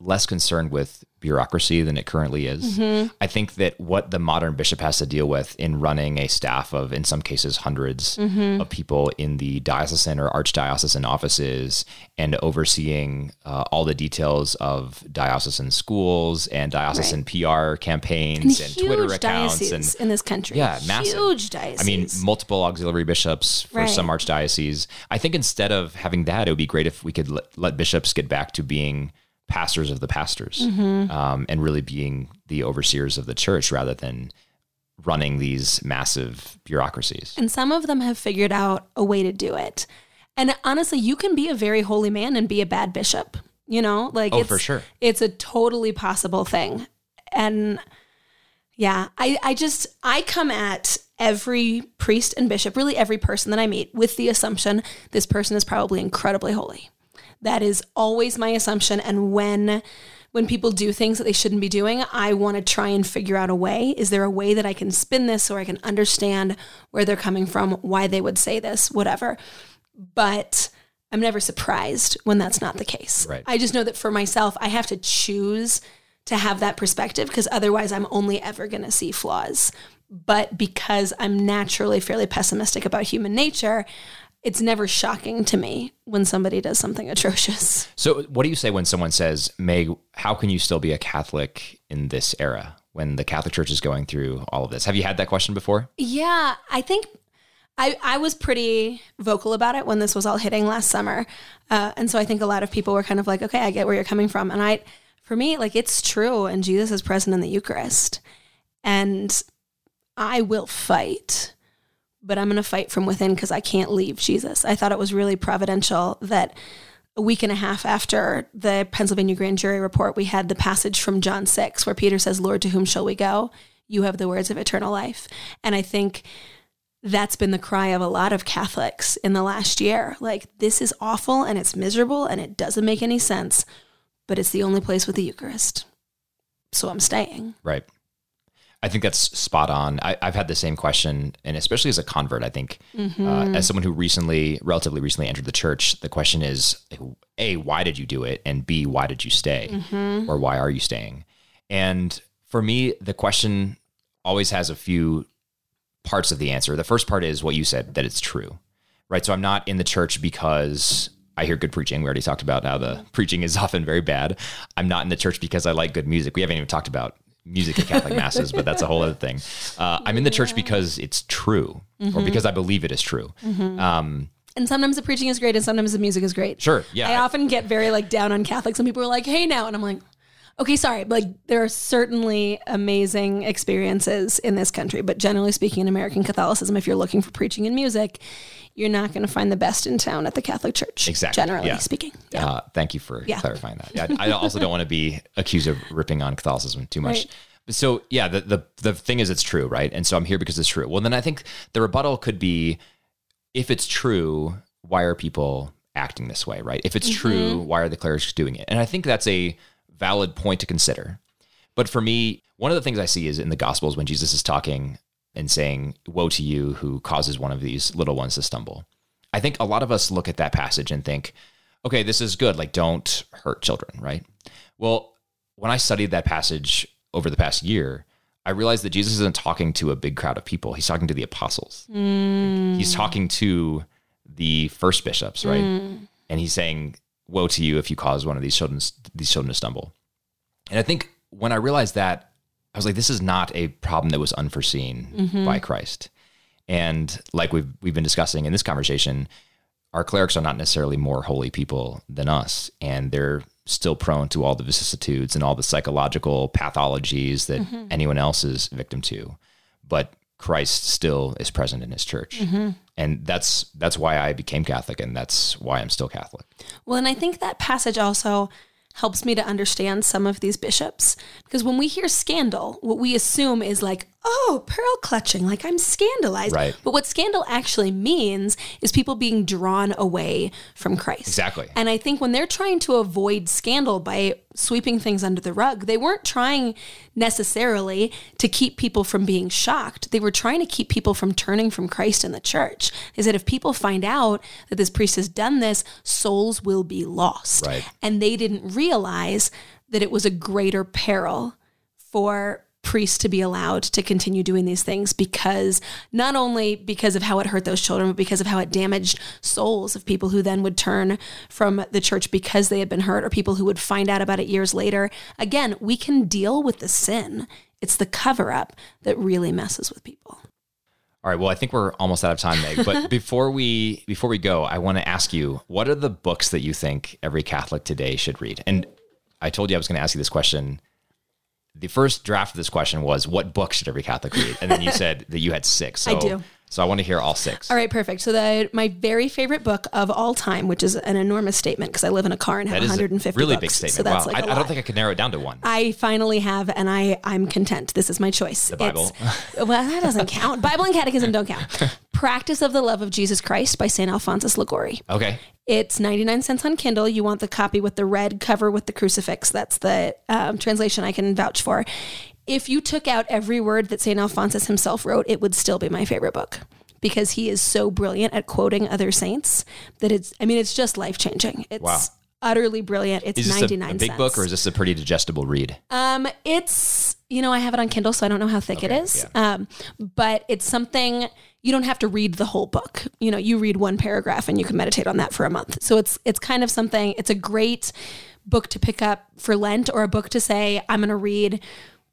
S1: less concerned with bureaucracy than it currently is.
S2: Mm-hmm.
S1: I think that what the modern bishop has to deal with in running a staff of, in some cases, 100s
S2: Mm-hmm.
S1: of people in the diocesan or archdiocesan offices and overseeing uh, all the details of diocesan schools and diocesan PR campaigns and,
S2: huge
S1: Twitter accounts and
S2: in this country.
S1: yeah, massive.
S2: Huge dioceses.
S1: I mean, multiple auxiliary bishops for
S2: Right.
S1: some archdioceses. I think instead of having that, it would be great if we could let, let bishops get back to being pastors of the pastors
S2: Mm-hmm.
S1: um, and really being the overseers of the church rather than running these massive bureaucracies.
S2: And some of them have figured out a way to do it. And honestly, you can be a very holy man and be a bad bishop. You know, like
S1: Oh,
S2: it's,
S1: for sure.
S2: It's a totally possible thing. And yeah, I, I just I come at every priest and bishop, really every person that I meet, with the assumption this person is probably incredibly holy. That is always my assumption. And when when people do things that they shouldn't be doing, I want to try and figure out a way. Is there a way that I can spin this or I can understand where they're coming from, why they would say this, whatever. But I'm never surprised when that's not the case.
S1: Right.
S2: I just know that for myself, I have to choose to have that perspective because otherwise I'm only ever going to see flaws. But because I'm naturally fairly pessimistic about human nature, it's never shocking to me when somebody does something atrocious.
S1: So, what do you say when someone says, Meg, how can you still be a Catholic in this era when the Catholic Church is going through all of this? Have you had that question before?
S2: Yeah, I think I, I was pretty vocal about it when this was all hitting last summer. Uh, and so I think a lot of people were kind of like, okay, I get where you're coming from. And I, for me, like it's true. And Jesus is present in the Eucharist. And I will fight, but I'm going to fight from within because I can't leave Jesus. I thought it was really providential that a week and a half after the Pennsylvania grand jury report, we had the passage from John 6 where Peter says, Lord, to whom shall we go? You have the words of eternal life. And I think that's been the cry of a lot of Catholics in the last year. Like, this is awful and it's miserable and it doesn't make any sense, but it's the only place with the Eucharist. So I'm staying.
S1: Right. I think that's spot on. I, I've had the same question, and especially as a convert, I think uh, as someone who recently, relatively recently entered the church, the question is A, why did you do it? And B, why did you stay? Or why are you staying? And for me, the question always has a few parts of the answer. The first part is what you said, that it's true, right? So I'm not in the church because I hear good preaching. We already talked about how the preaching is often very bad. I'm not in the church because I like good music. We haven't even talked about music at Catholic masses, but that's a whole other thing. Uh, I'm in the church because it's true, or because I believe it is true. Um,
S2: And sometimes the preaching is great and sometimes the music is great.
S1: sure, yeah,
S2: I often get very like down on Catholics and people are like, hey now. And I'm like, okay, sorry. But like there are certainly amazing experiences in this country. But generally speaking, in American Catholicism, if you're looking for preaching and music, you're not going to find the best in town at the Catholic Church.
S1: Exactly,
S2: Generally
S1: yeah.
S2: speaking. Yeah.
S1: Uh, thank you for
S2: Yeah.
S1: clarifying that. I, I also don't want to be accused of ripping on Catholicism too much.
S2: Right.
S1: So yeah, the, the the thing is, it's true, right? And so I'm here because it's true. Well, then I think the rebuttal could be, if it's true, why are people acting this way, right? If it's
S2: Mm-hmm.
S1: true, why are the clerics doing it? And I think that's a valid point to consider. But for me, one of the things I see is in the Gospels when Jesus is talking and saying, Woe to you who causes one of these little ones to stumble. I think a lot of us look at that passage and think, okay, this is good. Like, don't hurt children, right? Well, when I studied that passage over the past year, I realized that Jesus isn't talking to a big crowd of people. He's talking to the apostles. Mm. He's talking to the first bishops, right? Mm. And he's saying, "Woe to you if you cause one of these children these children to stumble." And I think when I realized that, I was like, "This is not a problem that was unforeseen mm-hmm. by Christ." And like we've we've been discussing in this conversation, our clerics are not necessarily more holy people than us, and they're still prone to all the vicissitudes and all the psychological pathologies that mm-hmm. anyone else is victim to. But Christ still is present in his church. Mm-hmm. And that's that's why I became Catholic and that's why I'm still Catholic.
S2: Well, and I think that passage also helps me to understand some of these bishops because when we hear scandal, what we assume is like, oh, pearl clutching, like I'm scandalized.
S1: Right.
S2: But what scandal actually means is people being drawn away from Christ.
S1: Exactly.
S2: And I think when they're trying to avoid scandal by sweeping things under the rug, they weren't trying necessarily to keep people from being shocked. They were trying to keep people from turning from Christ and the church. They said if people find out that this priest has done this, souls will be lost.
S1: Right.
S2: And they didn't realize that it was a greater peril for priests to be allowed to continue doing these things because not only because of how it hurt those children, but because of how it damaged souls of people who then would turn from the church because they had been hurt or people who would find out about it years later. Again, we can deal with the sin. It's the cover up that really messes with people.
S1: All right. Well, I think we're almost out of time, Meg. But before we before we go, I want to ask you, what are the books that you think every Catholic today should read? And I told you I was going to ask you this question the first draft of this question was what book should every Catholic read? And then you said that you had six. So,
S2: I do.
S1: So I want to hear all six.
S2: All right, perfect. So the my very favorite book of all time, which is an enormous statement because I live in a car and have
S1: That is
S2: 150
S1: a really
S2: books,
S1: big statement.
S2: So that's
S1: wow.
S2: like
S1: I I don't think I could narrow it down to one.
S2: I finally have, and I I'm content. This is my choice. The
S1: Bible.
S2: well, that doesn't count. Bible and Catechism don't count. Practice of the Love of Jesus Christ by Saint Alphonsus Liguori.
S1: okay.
S2: It's 99 cents on Kindle. You want the copy with the red cover with the crucifix. That's the um, translation I can vouch for. If you took out every word that St. Alphonsus himself wrote, it would still be my favorite book because he is so brilliant at quoting other saints that it's, I mean, it's just life changing. It's
S1: Wow.
S2: utterly brilliant. It's
S1: Is this
S2: 99
S1: a, a big
S2: cents.
S1: book or is this a pretty digestible read?
S2: Um, it's you know I have it on Kindle, so I don't know how thick it is. Um, but it's something you don't have to read the whole book. You know, you read one paragraph and you can meditate on that for a month. So it's it's kind of something. It's a great book to pick up for Lent or a book to say I'm going to read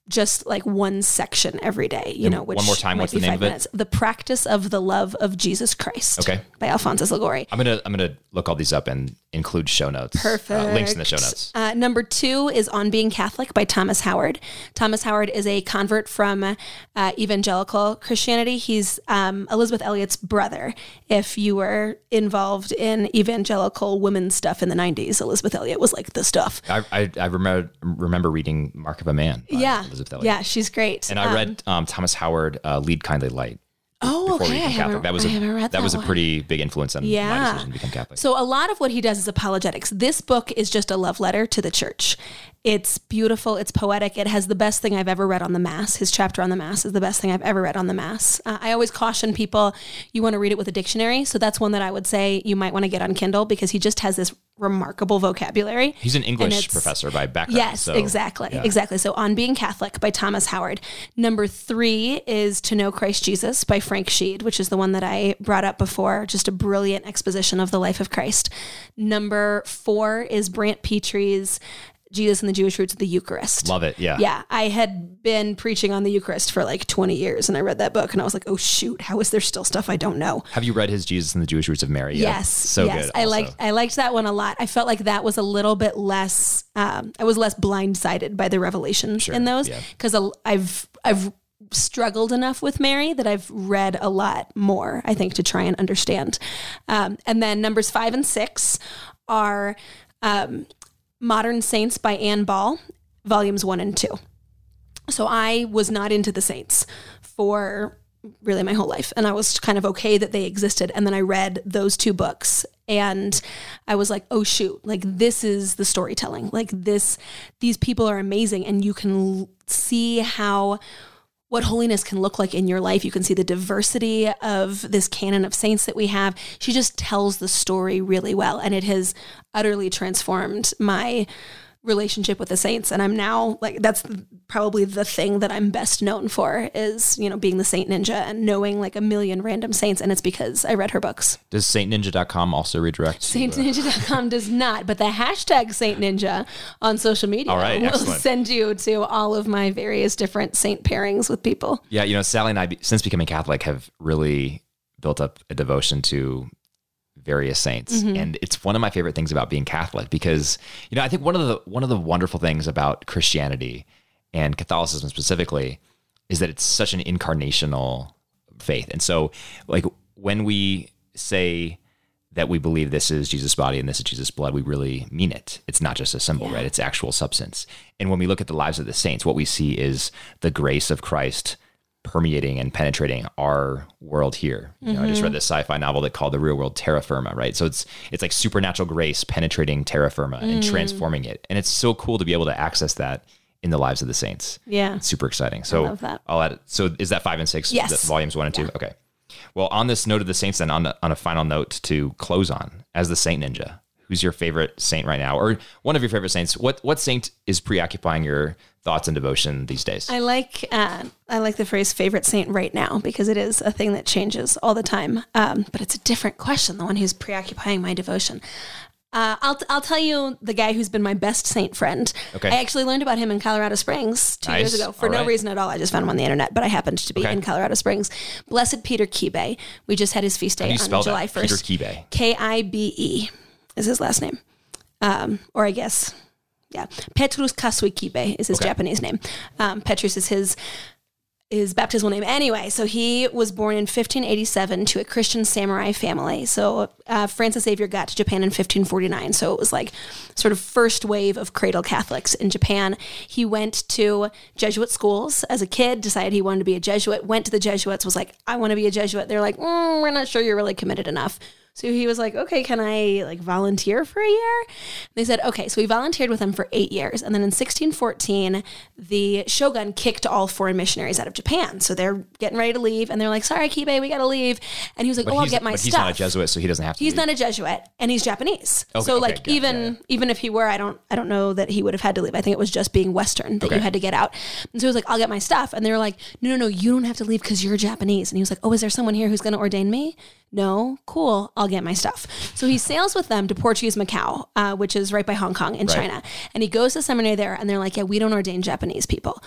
S2: just like one section every day. You know, which
S1: one more time, what's the name of it?
S2: minutes. The Practice of the Love of Jesus Christ.
S1: Okay.
S2: by Alphonsus Liguori.
S1: I'm gonna I'm gonna look all these up and include show notes. Uh, links in the show notes.
S2: Uh, number two is On Being Catholic by Thomas Howard. Thomas Howard is a convert from uh, evangelical Christianity. He's um, Elisabeth Elliot's brother. If you were involved in evangelical women's stuff in the 90s, Elisabeth Elliot was like the stuff.
S1: I, I, I remember remember reading Mark of a Man.
S2: yeah.
S1: Elisabeth Elliot.
S2: Yeah, she's great.
S1: And I
S2: Um,
S1: read um, Thomas Howard, uh, "Lead Kindly Light."
S2: Oh, okay. I haven't,
S1: That was
S2: I
S1: a
S2: haven't read
S1: that was a pretty big influence on my
S2: Yeah.
S1: decision to become Catholic.
S2: So a lot of what he does is apologetics. This book is just a love letter to the church. It's beautiful. It's poetic. It has the best thing I've ever read on the Mass. His chapter on the Mass is the best thing I've ever read on the Mass. Uh, I always caution people you want to read it with a dictionary. So that's one that I would say you might want to get on Kindle because he just has this remarkable vocabulary.
S1: He's an English professor by background.
S2: Yes,
S1: so,
S2: exactly.
S1: yeah.
S2: Exactly. So, On Being Catholic by Thomas Howard. Number three is To Know Christ Jesus by Frank Sheed, which is the one that I brought up before. Just a brilliant exposition of the life of Christ. Number four is Brant Pitre's Jesus and the Jewish Roots of the Eucharist.
S1: Love it. Yeah.
S2: Yeah, I had been preaching on the Eucharist for like 20 years and I read that book and I was like, oh shoot, how is there still stuff I don't know?
S1: Have you read his Jesus and the Jewish Roots of Mary? yet?
S2: Yes,
S1: So
S2: yes.
S1: good.
S2: I
S1: also.
S2: liked I liked that one a lot. I felt like that was a little bit less. Um, I was less blindsided by the revelations in those
S1: yeah.
S2: because I've I've struggled enough with Mary that I've read a lot more. I think to try and understand. Um, and then numbers five and six are um, Modern Saints by Ann Ball, volumes one and two. So I was not into the saints for really my whole life. And I was kind of okay that they existed. And then I read those two books and I was like, oh shoot, like this is the storytelling. Like this, these people are amazing. And you can see how what holiness can look like in your life. You can see the diversity of this canon of saints that we have. She just tells the story really well. And it has utterly transformed my relationship with the saints and i'm now like that's probably the thing that i'm best known for is you know being the saint ninja and knowing like a million random saints and it's because i read her books
S1: Does saint saintninja.com also redirect? to, uh,
S2: saintninja.com does not but the hashtag saint ninja on social media
S1: All right,
S2: will
S1: excellent.
S2: send you to all of my various different saint pairings with people
S1: Yeah, you know, Sally and I, since becoming Catholic, have really built up a devotion to various saints,
S2: Mm-hmm.
S1: and it's one of my favorite things about being Catholic because you know I think one of the one of the wonderful things about Christianity and Catholicism specifically is that it's such an incarnational faith, and so like when we say that we believe this is Jesus' body and this is Jesus' blood, we really mean it. It's not just a symbol, right? It's actual substance. And when we look at the lives of the saints, what we see is the grace of Christ permeating and penetrating our world here. You know, I just read mm-hmm. this sci-fi novel that called The Real World Terra Firma, right? So it's it's like supernatural grace penetrating terra firma and mm. transforming it. And it's so cool to be able to access that in the lives of the saints.
S2: yeah
S1: It's super exciting. So
S2: love that.
S1: I'll add it. So is that five and six?
S2: Yes.
S1: The volumes one and two? Okay. Well, on this note of the saints, then on, a- on a final note to close on, as the Saint Ninja, who's your favorite saint right now, or one of your favorite saints? What what saint is preoccupying your thoughts and devotion these days?
S2: I like uh, I like the phrase "favorite saint" right now because it is a thing that changes all the time. Um, but it's a different question. The one who's preoccupying my devotion. Uh, I'll, I'll tell you the guy who's been my best saint friend.
S1: Okay.
S2: I actually learned about him in Colorado Springs two
S1: Nice.
S2: years ago for
S1: All
S2: no
S1: right.
S2: reason at all. I just found him on the internet, but I happened to be
S1: Okay.
S2: in Colorado Springs. Blessed Peter Kibe. We just had his feast day
S1: How do you
S2: on July
S1: that? Peter Kibe.
S2: K I B E is his last name. Um, or I guess, yeah. Petrus Kasui Kibe is his
S1: Okay.
S2: Japanese name. Um, Petrus is his his baptismal name. Anyway, so he was born in 1587 to a Christian samurai family. So uh, Francis Xavier got to Japan in 1549. So it was like sort of first wave of cradle Catholics in Japan. He went to Jesuit schools as a kid, decided he wanted to be a Jesuit, went to the Jesuits, was like, I want to be a Jesuit. They're like, mm, we're not sure you're really committed enough. So he was like, okay, can I like volunteer for a year? They said, okay. So he volunteered with them for eight years. And then in 1614, the shogun kicked all foreign missionaries out of Japan. So they're getting ready to leave. And they're like, sorry, Kibe, we got to leave. And he was like,
S1: But
S2: oh, I'll get my
S1: but he's
S2: stuff.
S1: not a Jesuit, so he doesn't have to.
S2: He's
S1: leave.
S2: not a Jesuit, and he's Japanese.
S1: Okay,
S2: so
S1: okay,
S2: like
S1: it,
S2: even
S1: yeah, yeah.
S2: even if he were, I don't I don't know that he would have had to leave. I think it was just being Western that
S1: Okay.
S2: you had to get out. And so he was like, I'll get my stuff, and they were like, No, no, no, you don't have to leave because you're Japanese. And he was like, Oh, is there someone here who's going to ordain me? No, cool, I'll get my stuff. So he sails with them to Portuguese Macau, uh, which is right by Hong Kong in
S1: Right.
S2: China, and he goes to seminary there, and they're like, Yeah, we don't ordain Japanese people,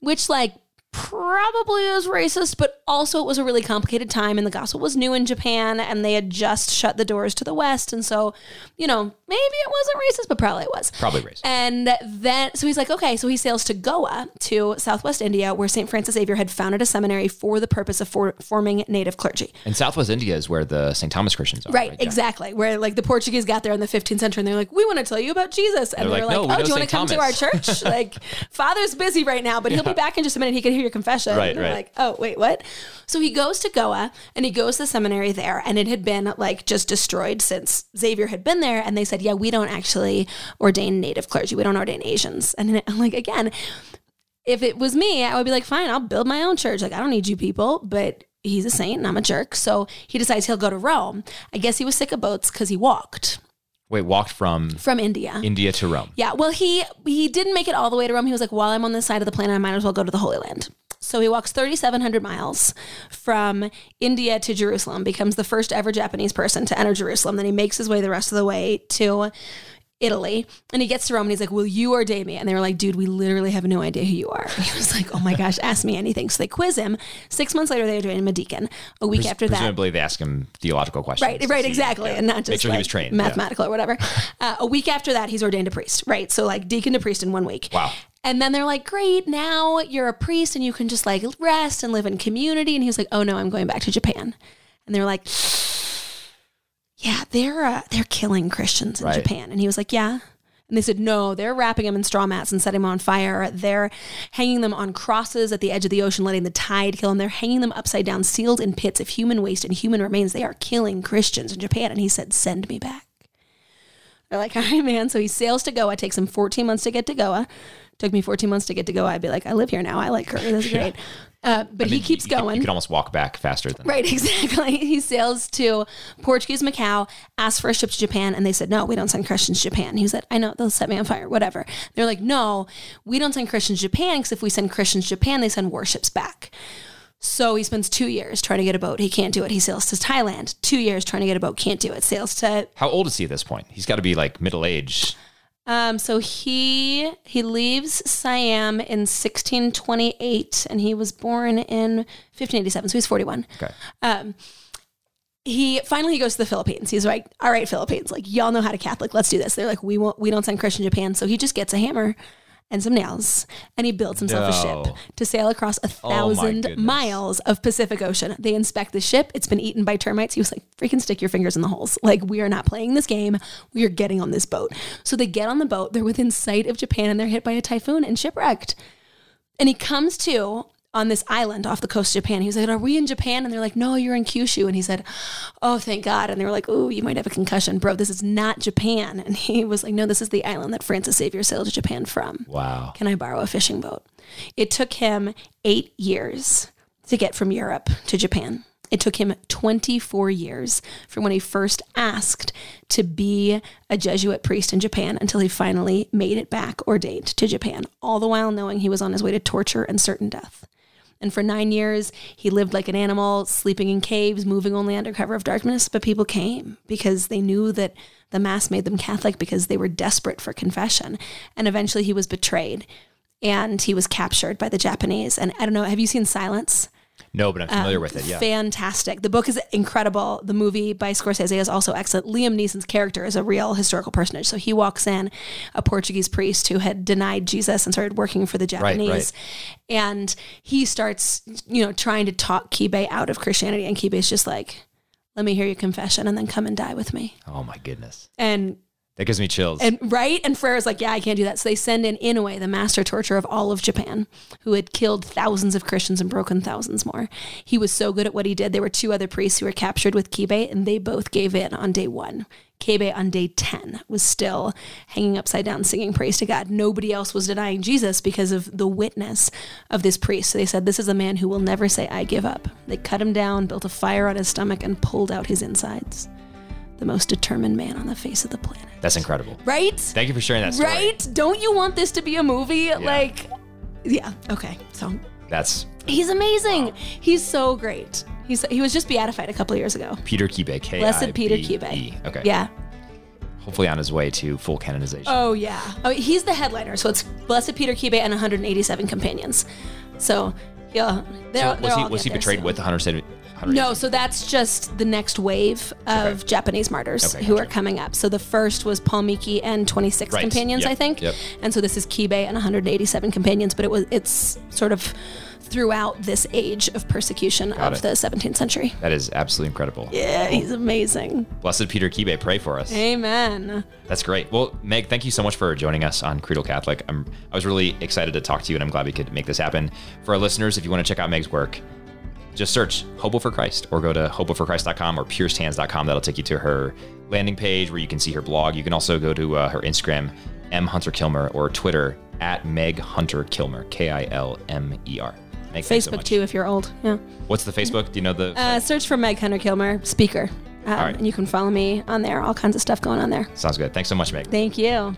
S2: which like probably is racist, but also it was a really complicated time and the gospel was new in Japan and they had just shut the doors to the West. And so, you know, maybe it wasn't racist, but probably it was.
S1: Probably racist.
S2: And then, so he's like, okay, so he sails to Goa, to Southwest India, where St. Francis Xavier had founded a seminary for the purpose of for, forming native clergy.
S1: And Southwest India is where the St. Thomas Christians are.
S2: Right,
S1: Yeah.
S2: exactly. Where like the Portuguese got there in the 15th century and they're like, we want to tell you about Jesus. And
S1: They're
S2: they're
S1: like,
S2: like,
S1: "No,
S2: oh, do you want to come to our church? like, Father's busy right now, but he'll be back in just a minute. He can hear your confession.
S1: Right,
S2: And
S1: right.
S2: like, oh, wait, what? So he goes to Goa and he goes to the seminary there and it had been like just destroyed since Xavier had been there. And they said, yeah, we don't actually ordain native clergy. We don't ordain Asians. And I'm like, again, if it was me, I would be like, fine, I'll build my own church. Like, I don't need you people, but he's a saint and I'm a jerk. So he decides he'll go to Rome. I guess he was sick of boats because he walked
S1: Wait, walked from
S2: from India.
S1: India to Rome.
S2: Yeah, well, he he didn't make it all the way to Rome. He was like, while I'm on this side of the planet, I might as well go to the Holy Land. So he walks 3,700 miles from India to Jerusalem, becomes the first ever Japanese person to enter Jerusalem. Then he makes his way the rest of the way to Italy, and he gets to Rome, and he's like, "Will you ordain me?" And they were like, "Dude, we literally have no idea who you are." He was like, "Oh my gosh, ask me anything." So they quiz him. Six months later, they ordain him a deacon. A week after that,
S1: Presumably, they ask him theological questions.
S2: Right, right, exactly,
S1: yeah.
S2: and not just
S1: make sure
S2: like
S1: he was trained. yeah.
S2: mathematical or whatever. Uh, a week after that, he's ordained a priest. Right, so like deacon to priest in one week.
S1: Wow.
S2: And then they're like, "Great, now you're a priest and you can just like rest and live in community." And he was like, "Oh no, I'm going back to Japan." And they're like, "Yeah, they're uh, they're killing Christians in
S1: Right.
S2: Japan." And he was like, "Yeah." And they said, no, they're wrapping them in straw mats and setting them on fire. They're hanging them on crosses at the edge of the ocean, letting the tide kill them. They're hanging them upside down, sealed in pits of human waste and human remains. They are killing Christians in Japan. And he said, send me back. They're like, all right, man. So he sails to Goa. It takes him 14 months to get to Goa. Took me 14 months to get to Goa. I'd be like, I live here now. I like Curry. This is great. Uh, but he keeps
S1: You
S2: going.
S1: You could almost walk back faster than
S2: Right, exactly. He sails to Portuguese Macau, asked for a ship to Japan, and they said, No, we don't send Christians to Japan. He said, I know, they'll set me on fire, whatever. They're like, No, we don't send Christians to Japan because if we send Christians to Japan, they send warships back. So he spends two years trying to get a boat. He can't do it. He sails to Thailand. Two years trying to get a boat. Can't do it. Sails to
S1: How old is he at this point? He's got to be like middle aged.
S2: Um, so he he leaves Siam in 1628, and he was born in 1587. So he's 41.
S1: Okay.
S2: Um, he finally he goes to the Philippines. He's like, "All right, Philippines, like y'all know how to Catholic. Let's do this." They're like, "We won't. We don't send Christian Japan." So he just gets a hammer and some nails, and he builds himself a
S1: No.
S2: ship to sail across a
S1: Oh my
S2: thousand
S1: goodness.
S2: miles of Pacific Ocean. They inspect the ship. It's been eaten by termites. He was like, "Freaking stick your fingers in the holes. Like we are not playing this game. We are getting on this boat." So they get on the boat. They're within sight of Japan, and they're hit by a typhoon and shipwrecked. And he comes to on this island off the coast of Japan. He was like, Are we in Japan? And they're like, No, you're in Kyushu. And he said, Oh, thank God. And they were like, Oh, you might have a concussion. Bro, this is not Japan. And he was like, No, this is the island that Francis Xavier sailed to Japan from.
S1: Wow.
S2: Can I borrow a fishing boat? It took him eight years to get from Europe to Japan. It took him 24 years from when he first asked to be a Jesuit priest in Japan until he finally made it back ordained to Japan, all the while knowing he was on his way to torture and certain death. And for nine years, he lived like an animal, sleeping in caves, moving only under cover of darkness. But people came because they knew that the Mass made them Catholic because they were desperate for confession. And eventually he was betrayed and he was captured by the Japanese. And I don't know, have you seen Silence?
S1: No, but I'm um, familiar with it. Yeah.
S2: Fantastic. The book is incredible. The movie by Scorsese is also excellent. Liam Neeson's character is a real historical personage. So he walks in, a Portuguese priest who had denied Jesus and started working for the Japanese.
S1: right.
S2: And he starts, you know, trying to talk Kibe out of Christianity. And Kibe's just like, let me hear your confession and then come and die with me.
S1: oh my goodness.
S2: And
S1: That gives me chills.
S2: and right, and Ferreira's like, yeah, I can't do that. So they send in Inoue, the master torturer of all of Japan, who had killed thousands of Christians and broken thousands more. He was so good at what he did. There were two other priests who were captured with Kibe, and they both gave in on day one. Kibe on day 10 was still hanging upside down singing praise to God. Nobody else was denying Jesus because of the witness of this priest. So they said, This is a man who will never say, I give up. They cut him down, built a fire on his stomach, and pulled out his insides. The most determined man on the face of the planet.
S1: That's incredible.
S2: Right?
S1: Thank you for sharing that story.
S2: Right? Don't you want this to be a movie? Like, yeah. Okay. So
S1: That's
S2: he's amazing. He's so great. He's he was just beatified a couple of years ago.
S1: Peter Kibe. K
S2: Blessed Peter. Kibe.
S1: Okay.
S2: Yeah.
S1: Hopefully on his way to full canonization.
S2: Oh yeah. Oh, he's the headliner. So it's Blessed Peter Kibe and 187 companions. So yeah, they're,
S1: So was he was he betrayed
S2: soon.
S1: with 170?
S2: No, so that's just the next wave of
S1: Okay.
S2: Japanese martyrs
S1: Okay,
S2: who
S1: gotcha.
S2: are coming up. So the first was Paul Miki and 26
S1: Right.
S2: companions,
S1: Yep,
S2: I think.
S1: yep.
S2: And so this is Kibe and 187 companions, but it was it's sort of throughout this age of persecution
S1: Got
S2: of
S1: it.
S2: the 17th century.
S1: That is absolutely incredible.
S2: Yeah, he's amazing.
S1: Blessed Peter Kibe, pray for us.
S2: Amen.
S1: That's great. Well, Meg, thank you so much for joining us on Creedal Catholic. I'm, I was really excited to talk to you, and I'm glad we could make this happen. For our listeners, if you want to check out Meg's work, just search Hobo for Christ or go to hoboforchrist.com or piercedhands.com. That'll take you to her landing page where you can see her blog. You can also go to uh, her Instagram, M Hunter Kilmer, or Twitter at Meg Hunter Kilmer, K I L M E R. Meg, thanks so
S2: Facebook too, if you're old. Yeah.
S1: What's the Facebook? Do you know the?
S2: Uh, search for Meg Hunter Kilmer, speaker. Um,
S1: right.
S2: And you can follow me on there. All kinds of stuff going on there.
S1: Sounds good. Thanks so much, Meg.
S2: Thank you.